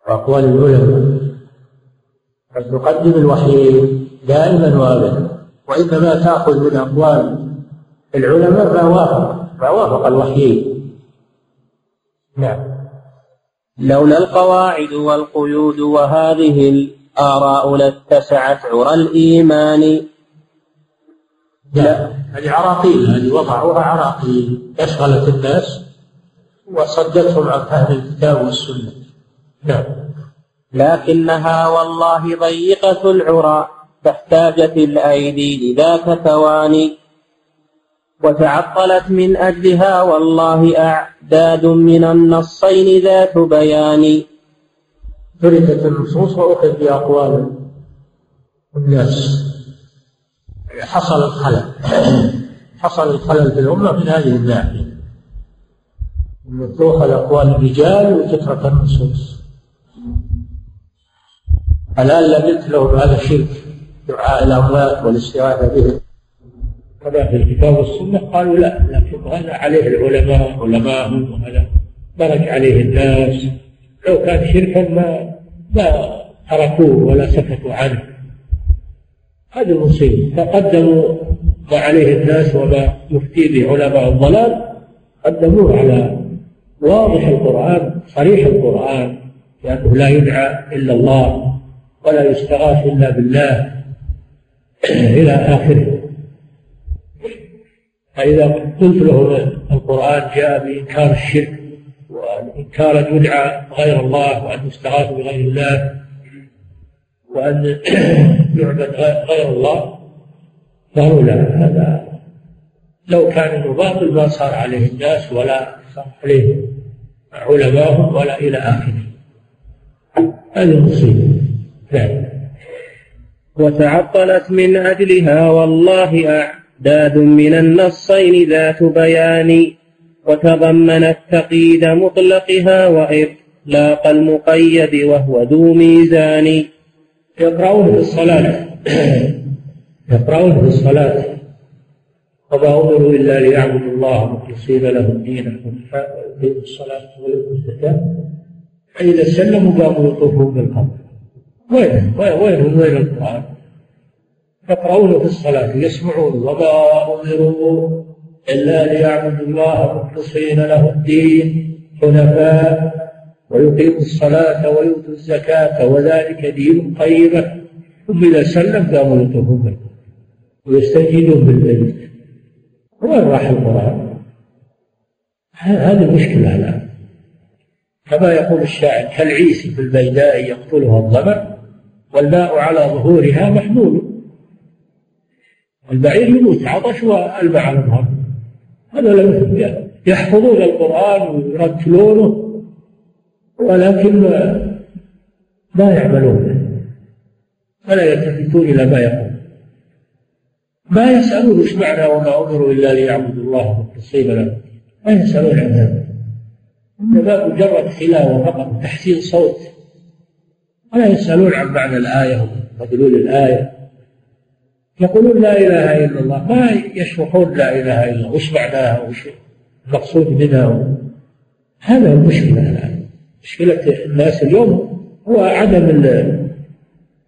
وأقوال العلماء. بل تقدم الوحيين دائما وابدا. وإنما تأخذ من أقوال العلماء ما وافق ما وافق الوحيين نعم. لولا القواعد والقيود وهذه الآراء لاتسعت عرى الإيمان. لا. هذه عراقيل هذه وضعوها عراقيل. أشغلت الناس وصدتهم عن فهم الكتاب والسنة. نعم. لكنها والله ضيقة العرى فاحتاجت الأيدي لذاك ثواني وتعطلت من أجلها والله أعداد من النصين ذات بيان. تركت النصوص وأخذ بأقوال الناس. حصل الخلل. حصل الخلل في الأمة من هذه الناحية. أن تؤخذ أقوال الرجال وتترك النصوص. قلت لهم هذا شرك دعاء الأموات والاستغاثة بهم. كما في الكتاب والسنة. قالوا لا لكن هذا عليه العلماء علماءهم وهذا. درج عليه الناس. لو كان شركا ما ما تركوه ولا سكتوا عنه. هذه المصيبة فقدموا ما عليه الناس وما يفتي به علماء الضلال قدموه على واضح القرآن صريح القرآن لأنه لا يدعى إلا الله ولا يستغاث إلا بالله إلى آخره. فإذا قلت له القرآن جاء بإنكار الشرك وإنكار أن يدعى غير الله وأن يستغاث بغير الله وأن يعبد غير الله قالوا لا هذا. لو كان انه باطل ما صار عليه الناس ولا صار عليه علماءهم ولا إلى آخره. هذه مصيبه نعم. وتعطلت من أجلها والله أعداد من النصين ذات بيان وتضمنت تقييد مطلقها وإطلاق المقيد وهو ذو ميزان. يقرؤون في الصلاة. يقرؤون في الصلاة. وما أمروا إلا ليعبدوا الله مخلصين له الدين حنفاء ويقيموا الصلاة ويؤتوا الزكاة. فإذا سلموا قاموا يطوفون بالقبر. وين؟ وين؟ وين القرآن؟ يقرؤون في الصلاة يسمعون. وما أمروا إلا ليعبدوا الله مخلصين له الدين. حنفاء. ويقيموا الصلاة ويؤتوا الزكاة وذلك دين قيمة. ثم إذا سلم قاموا يطوفون ويستجيبون بالبيت وين راح القرآن؟ هذه المشكلة الآن كما يقول الشاعر كالعيس في البيداء يقتلها الظمأ والماء على ظهورها محمول. البعير يموت عطش والماء على الظهر هذا يحفظون القرآن ويرتلونه. ولكن لا يعملون. ولا يلتفتون إلى ما يقول. ما يسألون إيش معنى وما أمروا إلا ليعبدوا الله مخلصين له. ما يسألون عن هذا. إنما مجرد تلاوة فقط وتحسين صوت. ولا يسألون عن معنى الآية ومدلول الآية. يقولون لا إله إلا الله. ما يشرحون لا إله إلا الله. وش معناها؟ وش المقصود منها؟ هذا المشكلة الآن مشكلة الناس اليوم هو عدم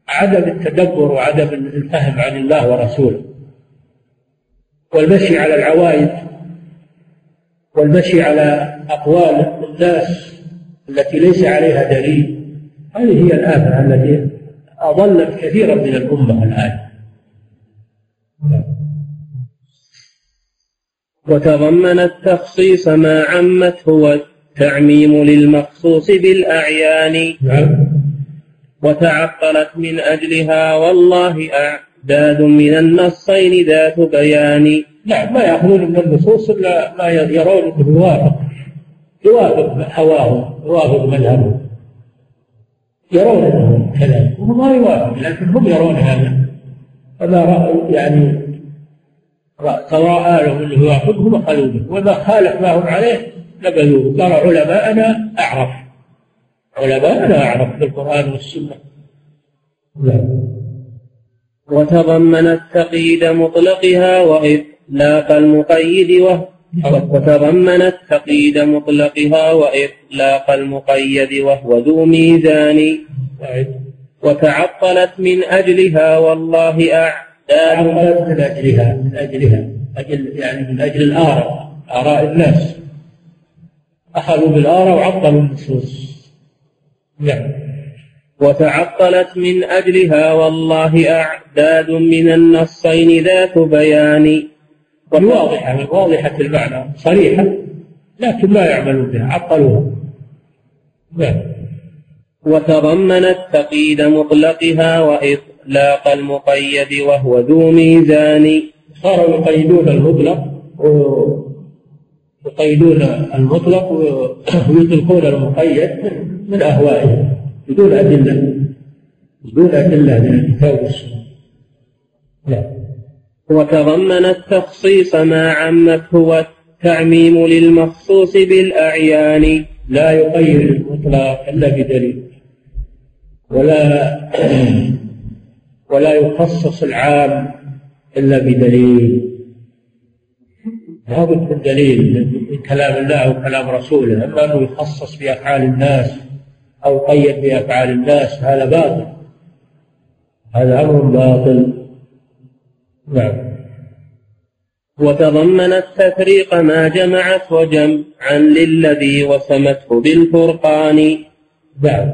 عدم التدبر وعدم الفهم عن الله ورسوله. والمشي على العوائد والمشي على أقوال الناس التي ليس عليها دليل هذه هي الآفة التي أضلت كثيرا من الأمة الآن. وتضمن التخصيص ما عمته التعميم للمخصوص بالأعيان. نعم. وتعقلت من أجلها والله أعداد من النصين ذات بيان. نعم ما يأخذون من النصوص إلا ما يرون أنه يوافق يوافق هواهم يوافق مذهبهم يرون أنه كذا. وهو ما يوافق لكن هم يرون هذا. فما رأوا يعني تراءى لهم انه يوافقهم أخذوا به. وما خالف ما هم عليه نبذوه. قال علماءنا أعرف. علماءنا أعرف بالقران والسنة. نعم. وتضمنت تقييد مطلقها وإطلاق المقيد وتضمنت تقييد مطلقها وإطلاق المقيد وهو ذو ميزان. وتعطلت من أجلها والله أعلم. تعطلت من أجلها من أجلها. أجل يعني من أجل الآراء آراء الناس. أخذوا بالآراء وعطلوا النصوص نعم. وتعطلت من أجلها والله أعداد من النصين ذات بيان. واضحة واضحة المعنى صريحة لكن ما يعملون بها عطلوها. نعم. وتضمنت تقييد مطلقها وإطلاق المقيد وهو ذو ميزان. صاروا يقيدون المطلق يقيدون المطلق ويطلقون المقيد من أهوائهم بدون أدلة بدون أدلة من الكتاب والسنة. نعم. وتضمن التخصيص ما عمته والتعميم للمخصوص بالأعيان. لا يقيد المطلق إلا بدليل ولا ولا يخصص العام إلا بدليل. لابد من دليل من كلام الله أو كلام رسوله أما أنه يخصص بأفعال الناس أو قيد بأفعال الناس هذا باطل. هذا أمر باطل. نعم. وتضمن التفريق ما جمعت وجمعا للذي وسمته بالفرقان. نعم.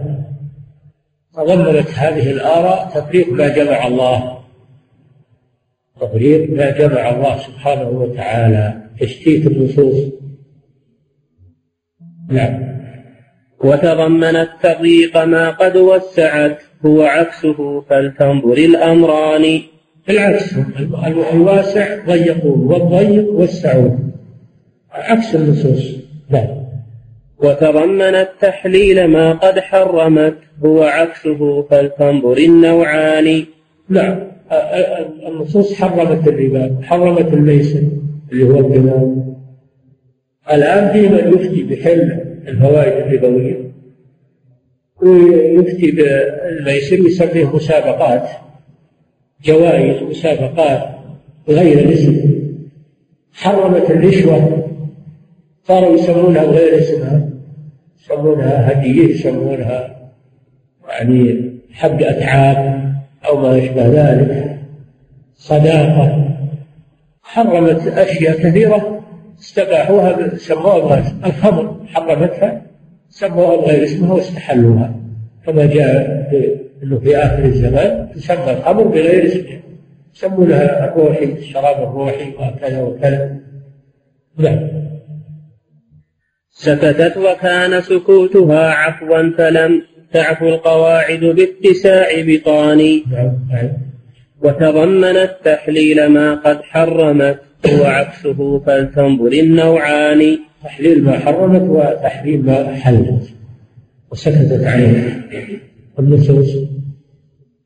تضمنت هذه الآراء تفريق ما جمع الله. تفريق ما جمع الله سبحانه وتعالى تشتيت النصوص. نعم. وتضمنت تضييق ما قد وسعت هو عكسه فلتنظر الأمران. بالعكس الواسع ضيقوه والضيق وسعوه. عكس النصوص. نعم. وتضمنت تحليل ما قد حرمت هو عكسه فلتنظر النوعان. نعم. النصوص حرمت الربا حرمت الميسر اللي هو القمار الآن في من يفتي بحل الفوائد الربوية. ويفتي بالميسر ويسميه مسابقات جوائز مسابقات غير الاسم حرمت الرشوة صاروا يسمونها بغير اسمها يسمونها هدية يسمونها يعني حق أتعاب أو ما يشبه ذلك. صداقة. حرمت أشياء كثيرة استباحوها سموها الخمر حرمتها سموها بغير اسمها واستحلوها. كما جاء إنه في آخر الزمان تسمى الخمر بغير اسمها. يسمونها الروحي الشراب الروحي وكذا وكذا نعم. سكتت وكان سكوتها عفوا فلم تعفو القواعد باتساع بطان. نعم. نعم. وتضمنت تحليل ما قد حرمت وعكسه فلتنظر النوعان. تحليل ما حرمت وتحريم ما حلت. وسكتت عنه. النصوص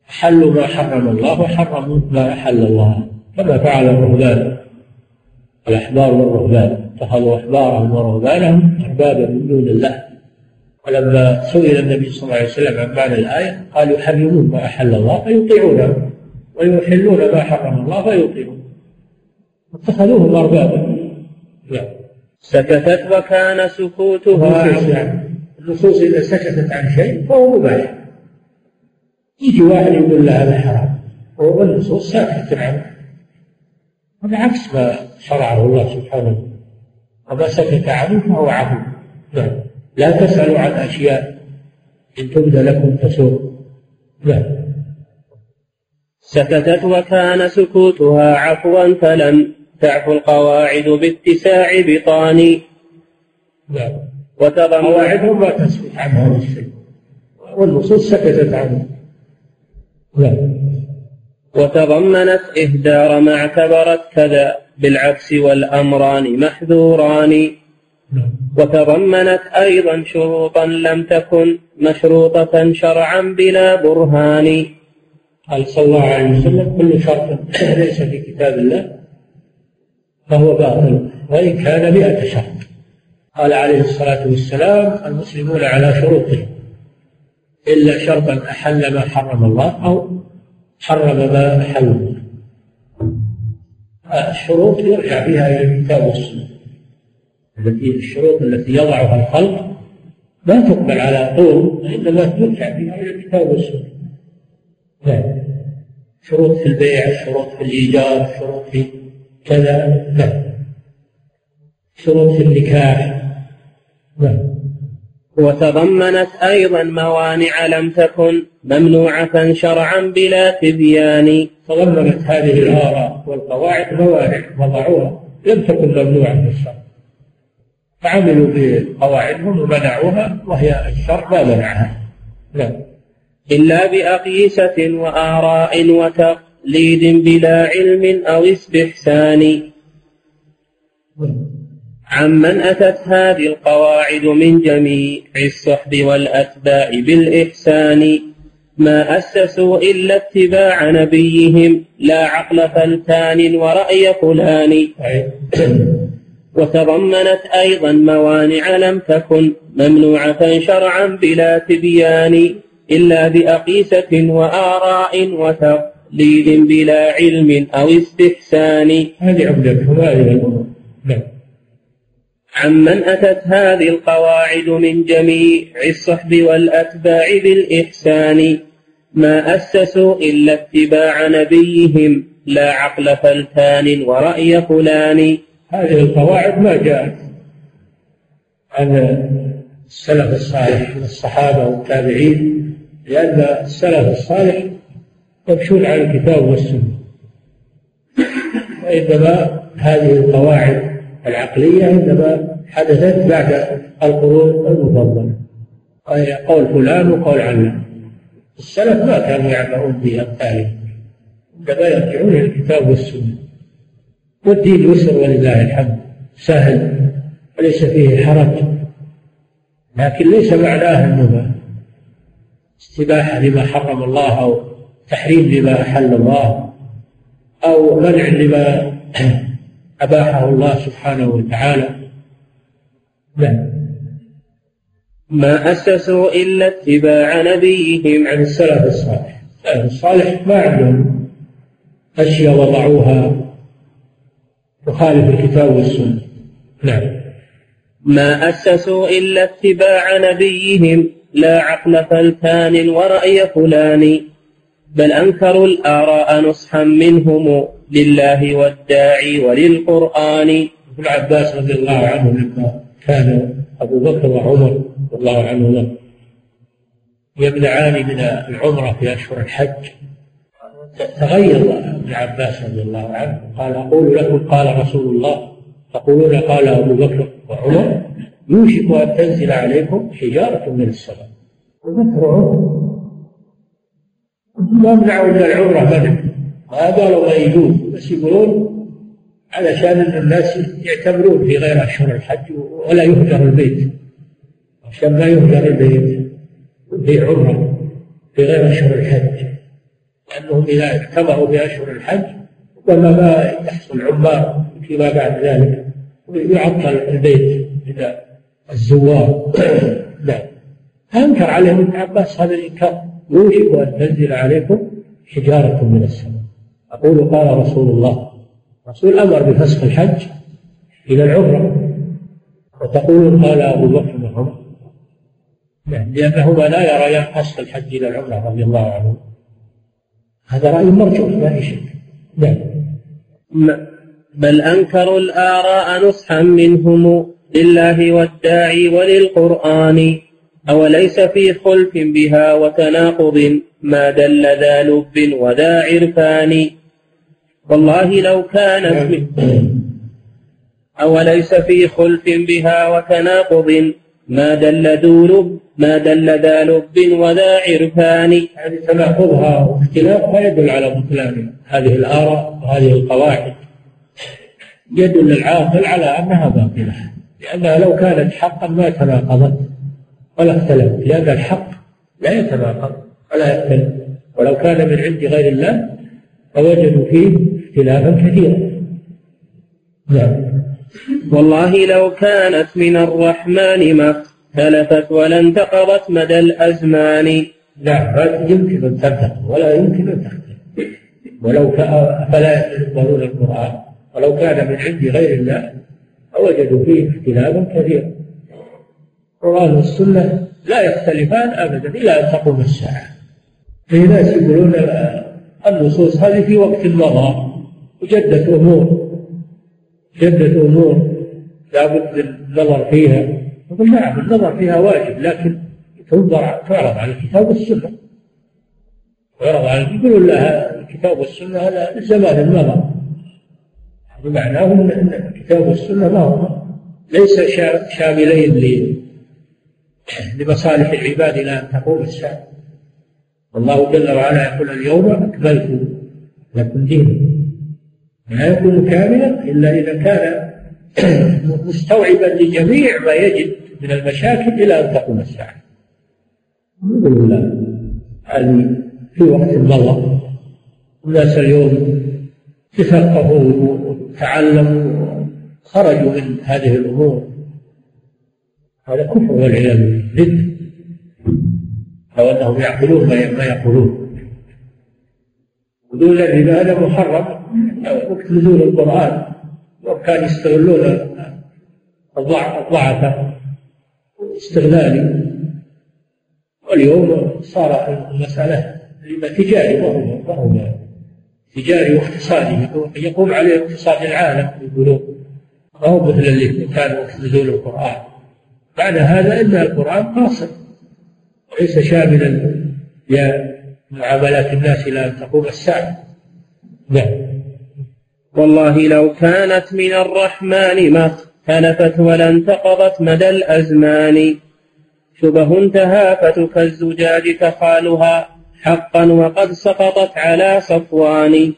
حلوا ما حرم الله وحرموا ما أحل الله. كما فعل الرهبان. الأحبار والرهبان. اتخذوا أحبارهم ورهبانهم أربابا من دون الله. ولما سئل النبي صلى الله عليه وسلم عن معنى الآية قال يحرمون ما أحل الله فيطيعونه ويحلون ما حرم الله فيطيعون اتخذوهم أربابا نعم. سكتت وكان سكوتها النصوص إذا سكتت عن شيء فهو مباح. يجي واحد يقول له هذا حرام. والنصوص ساكتة عنه هذا عكس ما شرعه الله سبحانه وما سكت عنه فهو عفو نعم. لا تسألوا عن أشياء إن تبد لكم تسوء. نعم سكتت وكان سكوتها عفوا فلم تعفو القواعد باتساع بطان. نعم قواعدهم ما تسكت عن هذا الشيء والنصوص سكتت عنه نعم وتضمنت إهدار ما اعتبرت كذا بالعكس والأمران محذوران. وتضمنت أيضا شروطا لم تكن مشروطة شرعا بلا برهان. قال صلى الله عليه وسلم كل شرط ليس في كتاب الله فهو باطل وإن كان مئة شرط. قال عليه الصلاة والسلام المسلمون على شروطهم. إلا شرطا أحل ما حرم الله أو حرم ما أحل الله. الشروط يرجع فيها إلى الكتاب والسنة. التي الشروط التي يضعها الخلق لا تقبل على طول وإنما ترجع فيها إلى الكتاب والسنة. نعم. شروط في البيع شروط في الإيجار شروط في كذا. نعم. شروط في النكاح. نعم. وتضمنت أيضا موانع لم تكن ممنوعة شرعا بلا تبيان. تضمنت هذه الآراء والقواعد موانع وضعوها. لم تكن ممنوعة في الشرع. فعملوا بقواعدهم ومنعوها وهي الشرع ما منعها. نعم. إلا بأقيسة وآراء وتقليد بلا علم أو استحسان. عمن أتت هذه القواعد من جميع الصحب والأتباع بالإحسان. ما أسسوا إلا اتباع نبيهم لا عقل فلتان ورأي فلان. وتضمنت أيضا موانع لم تكن ممنوعة شرعا بلا تبيان إلا بأقيسة وآراء وتقليد بلا علم أو استحسان. هذه الأمور نعم. عمن أتت هذه القواعد من جميع الصحب والأتباع بالإحسان. ما أسسوا إلا اتباع نبيهم. لا عقل فلتان ورأي فلان. هذه القواعد ما جاءت عن السلف الصالح من الصحابة والتابعين لأن السلف الصالح يمشون على الكتاب والسنة. وإنما هذه القواعد العقلية إنما حدثت بعد القرون المفضلة. وهي قول فلان وقول علان. السلف ما كانوا يعبرون بأمثالهم إنما يرجعون إلى الكتاب والسنة. والدين يسر ولله الحمد. سهل وليس فيه حرج. لكن ليس معناه أنه استباحة لما حرم الله أو تحريم لما أحل الله أو منع لما أباحه الله سبحانه وتعالى. نعم. ما أسسوا إلا اتباع نبيهم. عن السلف الصالح. السلف الصالح ما عندهم. أشياء وضعوها. تخالف الكتاب والسنة. نعم. ما أسسوا إلا اتباع نبيهم لا عقل فلتان ورأي فلان. بل أنكروا الآراء نصحا منهم لله والداعي وللقرآن. ابن عباس رضي الله عنه لما كان أبو بكر وعمر رضي الله عنهما يمنعان من العمرة في أشهر الحج. تغير ابن عباس رضي الله عنه قال أقول لكم قال رسول الله تقولون قال أبو بكر وعمر يوشك أن تنزل عليكم حجارة من السماء. وبكر وعمر ما منعوا من العمرة منع. ما قالوا ما يجوز بس يقولون علشان إن الناس يعتبرون في غير اشهر الحج ولا يهجر البيت. عشان ما يهجر البيت في عمره في غير اشهر الحج. لأنهم إذا اعتبروا في اشهر الحج ربما ما يحصل عمار فيما بعد ذلك ويعطل البيت اذا الزوار. نعم. فأنكر عليهم ابن عباس هذا الإنكار. يوشك أن تنزل عليكم حجارة من السماء. أقول قال رسول الله الرسول أمر بفسخ الحج إلى العمرة. وتقول قال أبو بكر وعمر نعم لأنهما لا يريان فسخ الحج إلى العمرة رضي الله عنه هذا رأي مرجوح ما في شك. نعم. بل أنكروا الآراء نصحا منهم لله والداعي وللقرآن أوليس في خلف بها وتناقض ما دل ذا لب وذا عرفان؟ والله لو كانت من أوليس في خلف بها وتناقض ما دل ذو ما دل ذا لب وذا عرفان. يعني تناقضها واختلافها يدل على بطلان هذه الآراء وهذه القواعد. يدل العاقل على أنها باطلة لأنها لو كانت حقا ما تناقضت ولا اختلفت. لأن الحق لا يتناقض ولا يختلف. ولو كان من عند غير الله فوجدوا فيه اختلافا كثيرا. نعم. والله لو كانت من الرحمن ما اختلفت ولا انتقضت مدى الأزمان. نعم يمكن أن تنتقض ولا يمكن أن تختلف. ولو فلا يقبلون القرآن. ولو كان من عند غير الله فوجدوا فيه اختلافا كثيرا. القرآن والسنة لا يختلفان أبدا إلى أن تقوم الساعة. في ناس يقولون النصوص هذه في وقت مضى وجدت أمور. جدت أمور لابد النظر فيها. يقول نعم النظر فيها واجب لكن تنظر تعرض على الكتاب والسنة. ويعرض على يقولون لها الكتاب والسنة هذا زمان المضى بمعناه ان الكتاب والسنة ما هو. ليس شاملين لمصالح العباد إلى أن تقوم الساعة. الله جل وعلا يقول اليوم أكملت لكم دينكم. لا يكون كاملا إلا إذا كان مستوعبا لجميع ما يجد من المشاكل إلى أن تقوم الساعة. الحمد لله. هذه في وقت مضى الناس اليوم تثقفوا وتعلموا خرجوا من هذه الأمور. هذا كفر والعياذ بالله. لو أنهم يعقلون ما يقولون. ودول الربا هذا محرم وقت نزول القرآن وكان يستغلون الضعف استغلالي واليوم صار المسألة تجاري وهو وهو تجاري واقتصادي يقوم عليه اقتصاد العالم يقولون ما هو مثل اللي كان وقت نزول القرآن. معنى هذا أن القرآن قاصر وليس شاملا لمعاملات الناس إلى أن تقوم الساعة. نعم. والله لو كانت من الرحمن ما اختلفت ولا انتقضت مدى الأزمان. شبه تهافت كالزجاج تخالها حقا وقد سقطت على صفوان.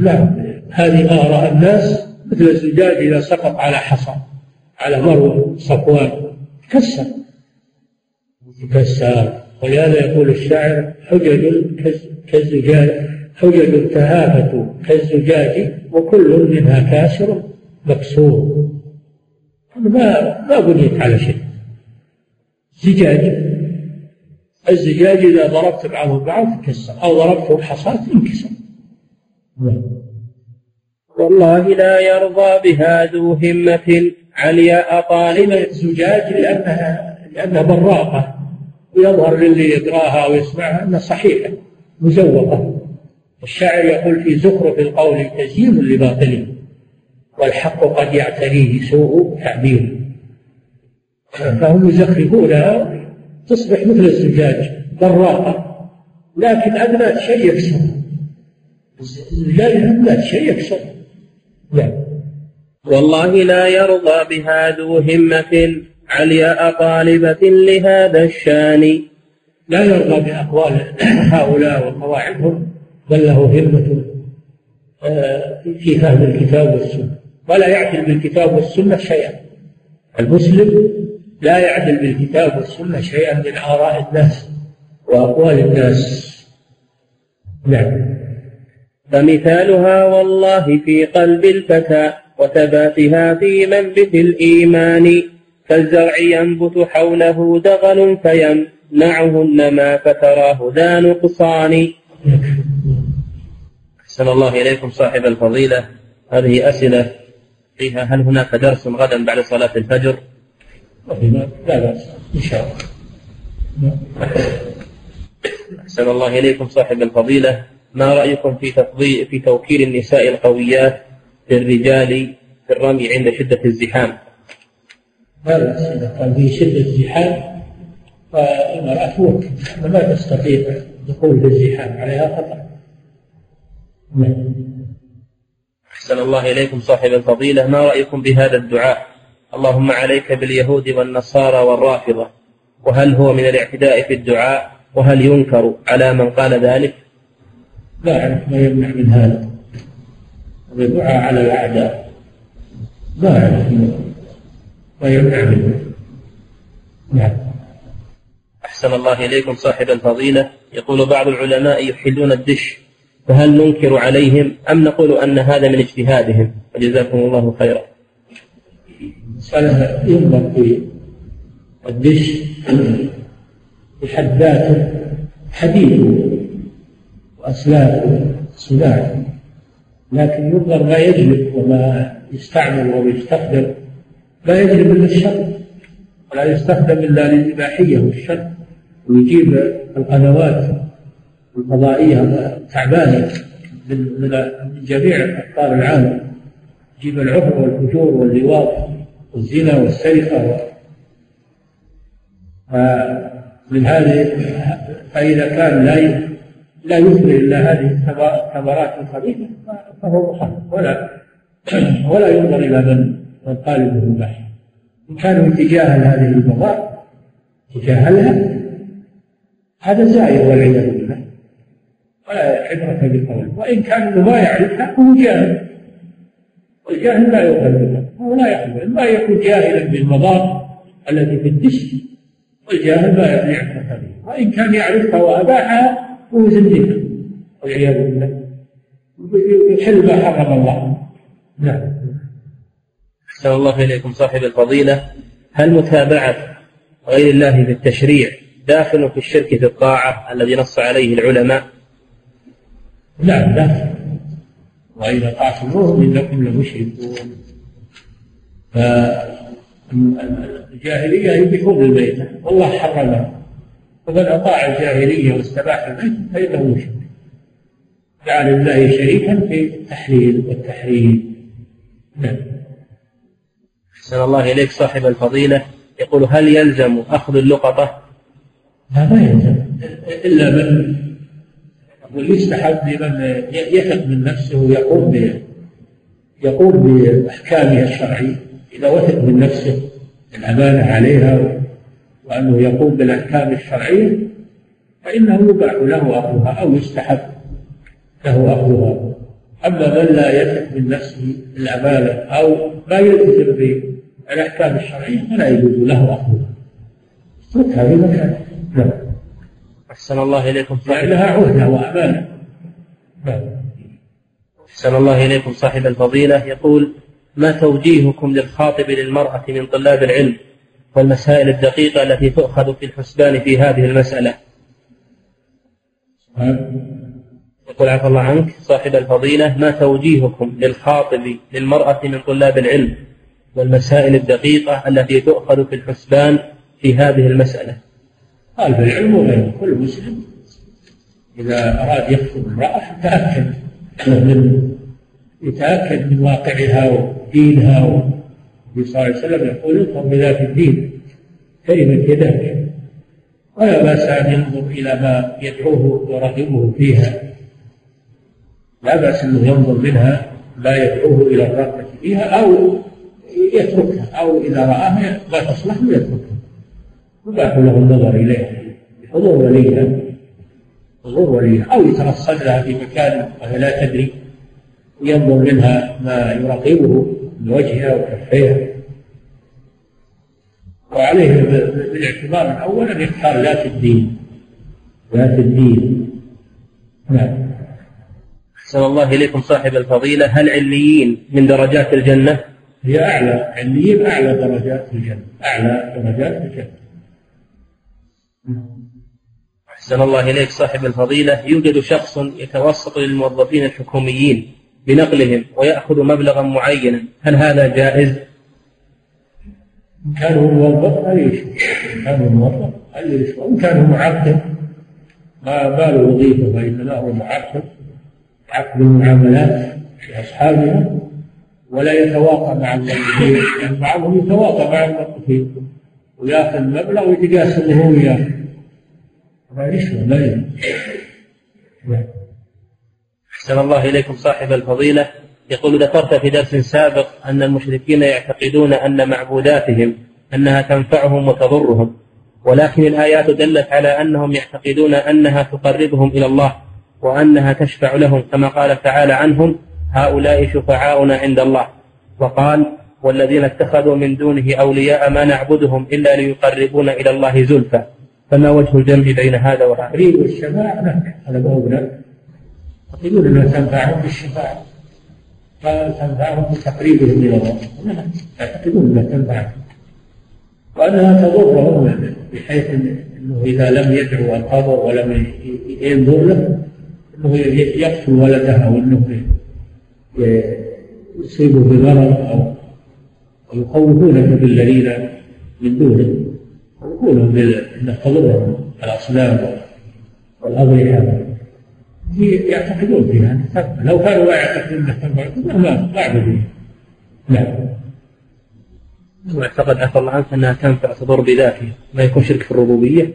نعم. هذه آراء الناس مثل الزجاج إذا سقط على حصى على مرو صفوان تكسر. تكسر. ولهذا يقول الشاعر حجج كالزجاج حجج تهافت كالزجاج وكل منها كاسر مكسور. ما ما بنيت على شيء. زجاج الزجاج إذا ضربت بعضه بعض تكسر أو ضربته بحصاة ينكسر والله لا يرضى بها ذو همة علياء طالب الزجاج لأنها لأنها براقة. ويظهر للي يقراها ويسمعها أنها صحيحة مزوقة الشاعر يقول في زخرف القول تزيين لباطله والحق قد يعتريه سوء تعبير. فهم يزخرفونها تصبح مثل الزجاج براقة. لكن أدنى شيء يكسر. الزجاج أدنى شيء يكسر. نعم. والله لا يرضى بها ذو همة. علياء طالبة لهذا الشان؟ لا يرضى بأقوال هؤلاء وقواعدهم بل له همة آه، في فهم الكتاب والسنة. ولا يعدل بالكتاب والسنة شيئا. المسلم لا يعدل بالكتاب والسنة شيئا من آراء الناس وأقوال الناس. نعم. فمثالها والله في قلب الفتى وثباتها في منبت الإيمان. كالزرع ينبت حوله دغل فيمنعه النما فتراه ذا نقصان. أحسن الله إليكم صاحب الفضيلة. هذه أسئلة فيها هل هناك درس غدا بعد صلاة الفجر؟ لا بأس إن شاء الله. أحسن الله إليكم صاحب الفضيلة. ما رأيكم في تفضيل في توكيل النساء القويات للرجال في الرمي عند شدة الزحام؟ لا بأس إذا كان في شدة الزحام فالمرأة توكل ما تستطيع الدخول في الزحام عليها خطر نعم. أحسن الله إليكم صاحب الفضيلة. ما رأيكم بهذا الدعاء؟ اللهم عليك باليهود والنصارى والرافضة. وهل هو من الاعتداء في الدعاء؟ وهل ينكر على من قال ذلك؟ لا أعرف ما يمنع من هذا. الدعاء على الأعداء. ما أعرف. منه نعم. أحسن الله إليكم صاحب الفضيلة يقول بعض العلماء يحلون الدش فهل ننكر عليهم أم نقول أن هذا من اجتهادهم؟ وجزاكم الله خيرا. مسألة ينظر في الدش بحد ذاته حديثه وأسلافه صناعته لكن ينظر ما يجلب وما يستعمل ويستخدم لا يجلب إلا الشر ولا يستخدم إلا للإباحية والشر ويجيب القنوات الفضائية تعبانة من من جميع أقطار العالم. يجيب العفو والفجور واللواط والزنا والسرقة فمن هذه فإذا كان لا لا يثمر إلا هذه الثمرات الخبيثة فهو محرم ولا ولا ينظر إلى من قال البحث إن كانوا اتجاها هذه المضار تجاهلها هذا زائر والعياذ بالله. ولا عبرة بالقول وإن كان ما يعرفها فهو جاهل. والجاهل لا بها هو لا يحمل إما يكون جاهلا بالمضار التي في الدش والجاهل لا يعرفها بها وإن كان يعرفها وأباحها فهو زنديق. والعياذ بالله. يحل ما حرم الله. نعم. أحسن الله إليكم صاحب الفضيلة. هل متابعة غير الله في التشريع داخل في الشرك في الطاعة الذي نص عليه العلماء؟ نعم داخل وإذا طعتموهم إنكم لمشركون. فالجاهلية يبيحون الميتة والله حرمها ومن أطاع الجاهلية واستباح الميتة فإنه مشرك. جعل الله شريكا في التحليل والتحريم. نعم. أحسن الله إليك صاحب الفضيلة. يقول هل يلزم أخذ اللقطة؟ لا ما يلزم. إلا من ويستحب لمن يثق من نفسه ويقوم يقوم بأحكامها الشرعية. إذا وثق من نفسه الأمانة عليها وأنه يقوم بالأحكام الشرعية فإنه يباح له أخذها أو يستحب له أخذها أما من لا يثق من نفسه الأمانة أو ما يلتزم بالأحكام الشرعية فلا يجوز له أخذها. اتركها في مكانها نعم. أحسن الله إليكم صاحب لها عهدة وأمانة. نعم. أحسن الله إليكم صاحب الفضيلة. يقول ما توجيهكم للخاطب للمرأة من طلاب العلم والمسائل الدقيقة التي تؤخذ في الحسبان في هذه المسألة؟ يقول عفى الله عنك صاحب الفضيلة ما توجيهكم للخاطب للمرأة من طلاب العلم والمسائل الدقيقة التي تؤخذ في الحسبان في هذه المسألة. طالب العلم وغيره كل مسلم إذا أراد يخطب امرأة يتأكد من يتأكد من واقعها ودينها النبي صلى الله عليه وسلم يقول انظر بذات الدين كلمة يداك ولا بأس أن ينظر إلى ما يدعوه ورغبه فيها. لا بأس أنه ينظر منها ما يدعوه إلى الرغبة فيها أو يتركها. أو إذا رآها لا تصلح يتركها. يباح له النظر إليها. بحضور وليها. حضور وليها. أو يترصد لها في مكان وهي لا تدري. وينظر منها ما يراقبه بوجهها وكفيها. وعليه بالاعتبار الأول أن يختار ذات الدين. ذات الدين. نعم. أحسن الله إليكم صاحب الفضيلة. هل عليين من درجات الجنة؟ هي أعلى عليين أعلى درجات الجنة أعلى درجات الجنة. أحسن الله إليك صاحب الفضيلة. يوجد شخص يتوسط للموظفين الحكوميين بنقلهم ويأخذ مبلغا معينا. هل هذا جائز؟ كان هو موظف هل يشفى إن كان هو موظف هل يشفى وإن كان هو معقد ما ما له وظيفة وإنما هو معقد. عقد المعاملات في أصحابها ولا يتواقع مع الموظفين يعني بعضهم يتواقع مع الموظفين وياخذ مبلغ ويتقاسم هو وياه هذا يشفى لا أحسن الله إليكم صاحب الفضيلة. يقول ذكرت في درس سابق أن المشركين يعتقدون أن معبوداتهم أنها تنفعهم وتضرهم ولكن الآيات دلت على أنهم يعتقدون أنها تقربهم إلى الله وأنها تشفع لهم كما قال تعالى عنهم هؤلاء شفعاؤنا عند الله. وقال والذين اتخذوا من دونه أولياء ما نعبدهم إلا ليقربونا إلى الله زلفى. فما وجه الجمع بين هذا وهذا؟ تقريب الشفاعة هذا ما يقولون أنها تنفعهم بالشفاعة. فتنفعهم بتقريبهم إلى الله. يعتقدون أنها تنفعهم. وأنها تضرهم بحيث أنه إذا لم يدعو القبر ولم ينظر له أنه يقتل ولده أو أنه يصيبه بمرض أو يخوفونك بالذين من دونه يخوفونهم بأنه تضرهم الأصنام والأضرحة يعتقدون فيها. لو كانوا لا يعتقدون انها ما ما عبدوا نعم واعتقد عفى الله عنك أنها تنفع تضر بذاتها ما يكون شرك في الربوبية؟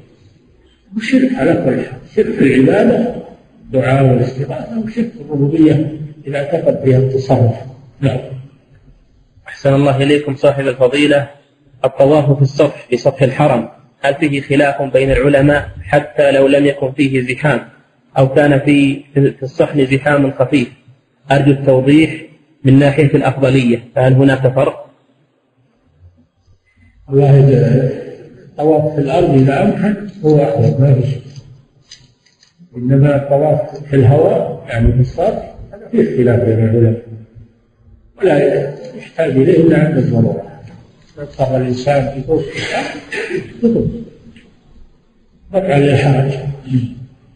وشرك على كل حال. شرك في العبادة الدعاء والاستغاثة وشرك في الربوبية. اذا اعتقد فيها التصرف نعم. أحسن الله إليكم صاحب الفضيلة. الطواف في الصف في سطح الحرم. هل فيه خلاف بين العلماء حتى لو لم يكن فيه زحام؟ أو كان في في الصحن زحام خفيف؟ أرجو التوضيح من ناحية الأفضلية. فهل هناك فرق؟ والله الطواف في الأرض إذا أمكن هو أحوط ما في شيء. إنما الطواف في الهواء يعني في السطح فيه اختلاف بين العلماء. ولا يحتاج إليه إلا عند الضرورة اضطر الإنسان يطوف في الأرض يطوف رفعا للحرج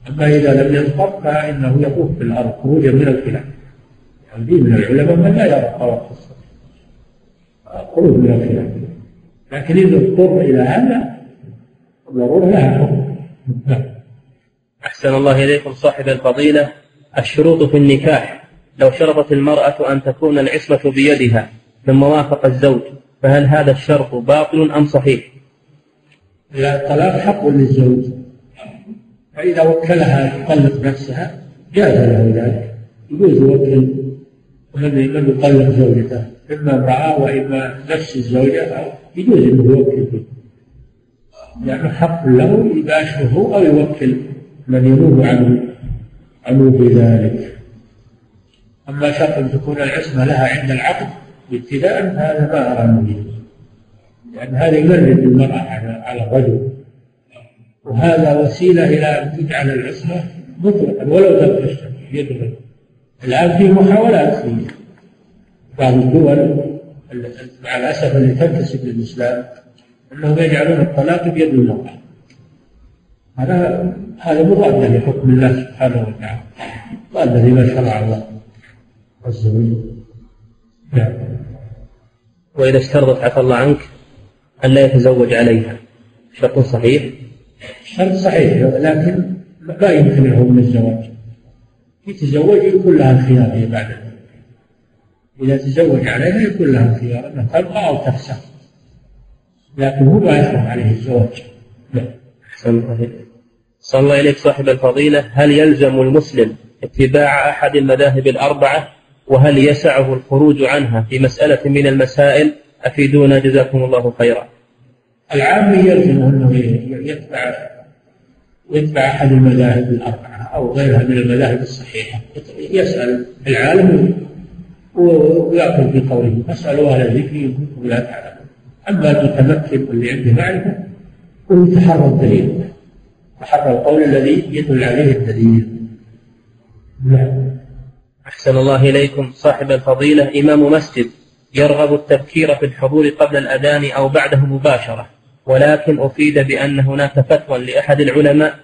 أما إذا لم ينطق فإنه يطوف في الأرض خروجا من الخلاف. يعني من العلماء من لا يرى الطواف في الصلاة خروج من الخلاف. لكن إذا اضطر إلى هذا الضرورة لها حكم. أحسن الله إليكم صاحب الفضيلة. الشروط في النكاح. لو شرطت المرأة أن تكون العصمة بيدها ثم وافق الزوج فهل هذا الشرط باطل أم صحيح؟ لا الطلاق حق للزوج. فإذا وكلها تطلق نفسها جاز له ذلك. يجوز يوكل من يطلق زوجته إما امرأة وإما نفس الزوجة أو يجوز أنه يوكل فيه لأنه حق له يباشره أو يوكل من ينوب عنه عنه بذلك أما شرط أن تكون العصمة لها عند العقد ابتداء هذا ما أرى أنه لأن هذا يمرد المرأة على الرجل. وهذا وسيلة إلى أن تجعل العصمة مطلقا ولو لم تشترك يدخل. الآن في محاولات. في بعض الدول مع الأسف اللي تنتسب للإسلام أنهم يجعلون الطلاق بيد المرأة. هذا هذا مضاد لحكم الله سبحانه وتعالى. مضاد لما شرع الله. وجل نعم. وإذا اشترطت عفى الله عنك أن لا يتزوج عليها. شرط صحيح؟ شرط صحيح لكن لا يمكن له من الزواج. يتزوج يكون لها الخيار هي بعد إذا تزوج عليها يكون لها الخيار أنها تبقى أو تفسخ لكن هو ما يحرم عليه الزواج. لا صلى الله إليك صاحب الفضيلة. هل يلزم المسلم اتباع أحد المذاهب الأربعة؟ وهل يسعه الخروج عنها في مسألة من المسائل؟ أفيدونا جزاكم الله خيرا. العامي يلزم أنه يتبع يتبع أحد المذاهب الأربعة أو غيرها من المذاهب الصحيحة. يسأل العالم ويأخذ بقوله. فاسالوا أهل الذكر ان كنتم لا تعلمون. أما المتمكن واللي عنده معرفه ويتحرى الدليل. يتحرى القول الذي يدل عليه الدليل. نعم. أحسن الله إليكم. صاحب الفضيلة إمام مسجد يرغب التبكير في الحضور قبل الأذان أو بعده مباشرة ولكن أفيد بأن هناك فتوى لأحد العلماء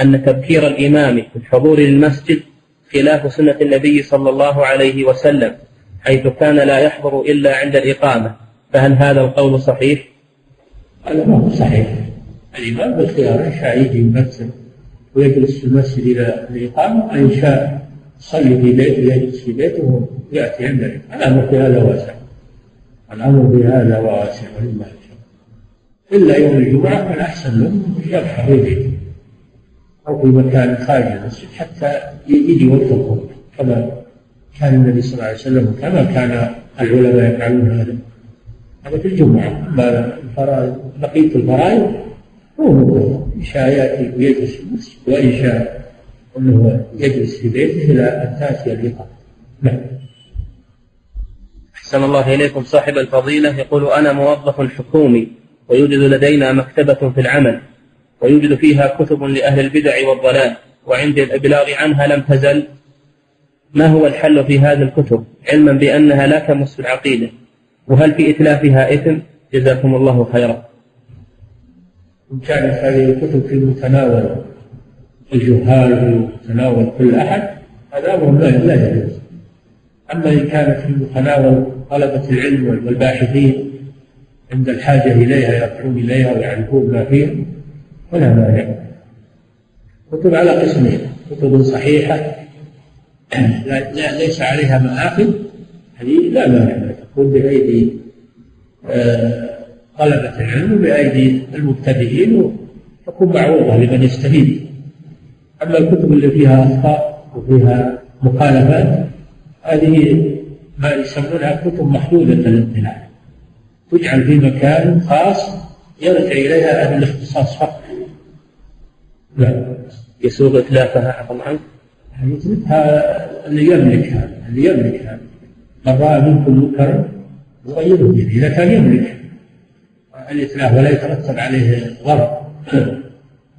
أن تبكير الإمام في الحضور للمسجد خلاف سنة النبي صلى الله عليه وسلم حيث كان لا يحضر إلا عند الإقامة. فهل هذا القول صحيح؟ هذا ما هو صحيح. الإمام بالخيار إن شاء يجي يمثل ويجلس في المسجد إلى الإقامة وإن شاء يصلي في بيته يجلس في بيته ويأتي عند الأمر في هذا واسع. الأمر في هذا واسع ولله إلا يوم الجمعة فالأحسن له يبقى في بيته أو في مكان خارج المسجد حتى يجي وقت الخروج كما كان النبي صلى الله عليه وسلم وكما كان العلماء يفعلون هذا. هذا في الجمعة أما الفرائض بقية الفرائض هو إن شاء يأتي ويجلس في المسجد. وإن شاء أنه يجلس في بيته إلى أن تأتي الإقامة نعم. أحسن الله إليكم صاحب الفضيلة. يقول أنا موظف حكومي ويوجد لدينا مكتبة في العمل ويوجد فيها كتب لأهل البدع والضلال وعندي الإبلاغ عنها لم تزل. ما هو الحل في هذه الكتب؟ علما بأنها لا تمس العقيدة. وهل في إتلافها إثم؟ جزاكم الله خيرا. إن كانت هذه الكتب في متناول الجهال في متناول كل أحد هذا أمر لا يجوز. أما إن كانت في متناول طلبة العلم والباحثين عند الحاجة إليها يرجعون إليها ويعرفون ما فيها فلا مانع. كتب على قسمين كتب صحيحة لا ليس عليها مآخذ هذه لا مانع. تكون بأيدي آه، طلبة العلم وبأيدي المبتدئين وتكون معروضة لمن يستفيد. أما الكتب اللي فيها أخطاء وفيها مخالفات هذه ما يسمونها كتب محدودة الاطلاع تجعل في مكان خاص يرجع إليها أهل الاختصاص فقط. لا يسوغ إتلافها عفوا عنك يتركها اللي يملكها اللي يملكها. من رأى منكم منكرا يغيره به إذا كان يملك. الإتلاف ولا يترتب عليه ضرر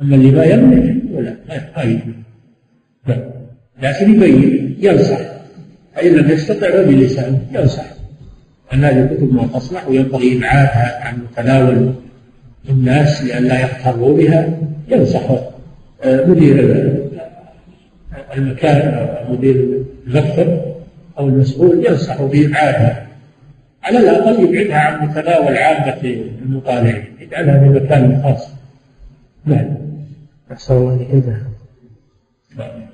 أما اللي ما يملك ولا ما يملك لكن يبين ينصح. فإن لم يستطع فبلسانه ينصح. أن هذه الكتب ما تصلح وينبغي إبعادها عن متناول الناس لئلا يغتروا بها. ينصح. آه، مدير المكان أو مدير المكتب أو المسؤول ينصح بإبعادها. على الأقل يبعدها عن متناول عامة المطالعين. يجعلها في مكان خاص. نعم. أحسن الله إليك. انتهى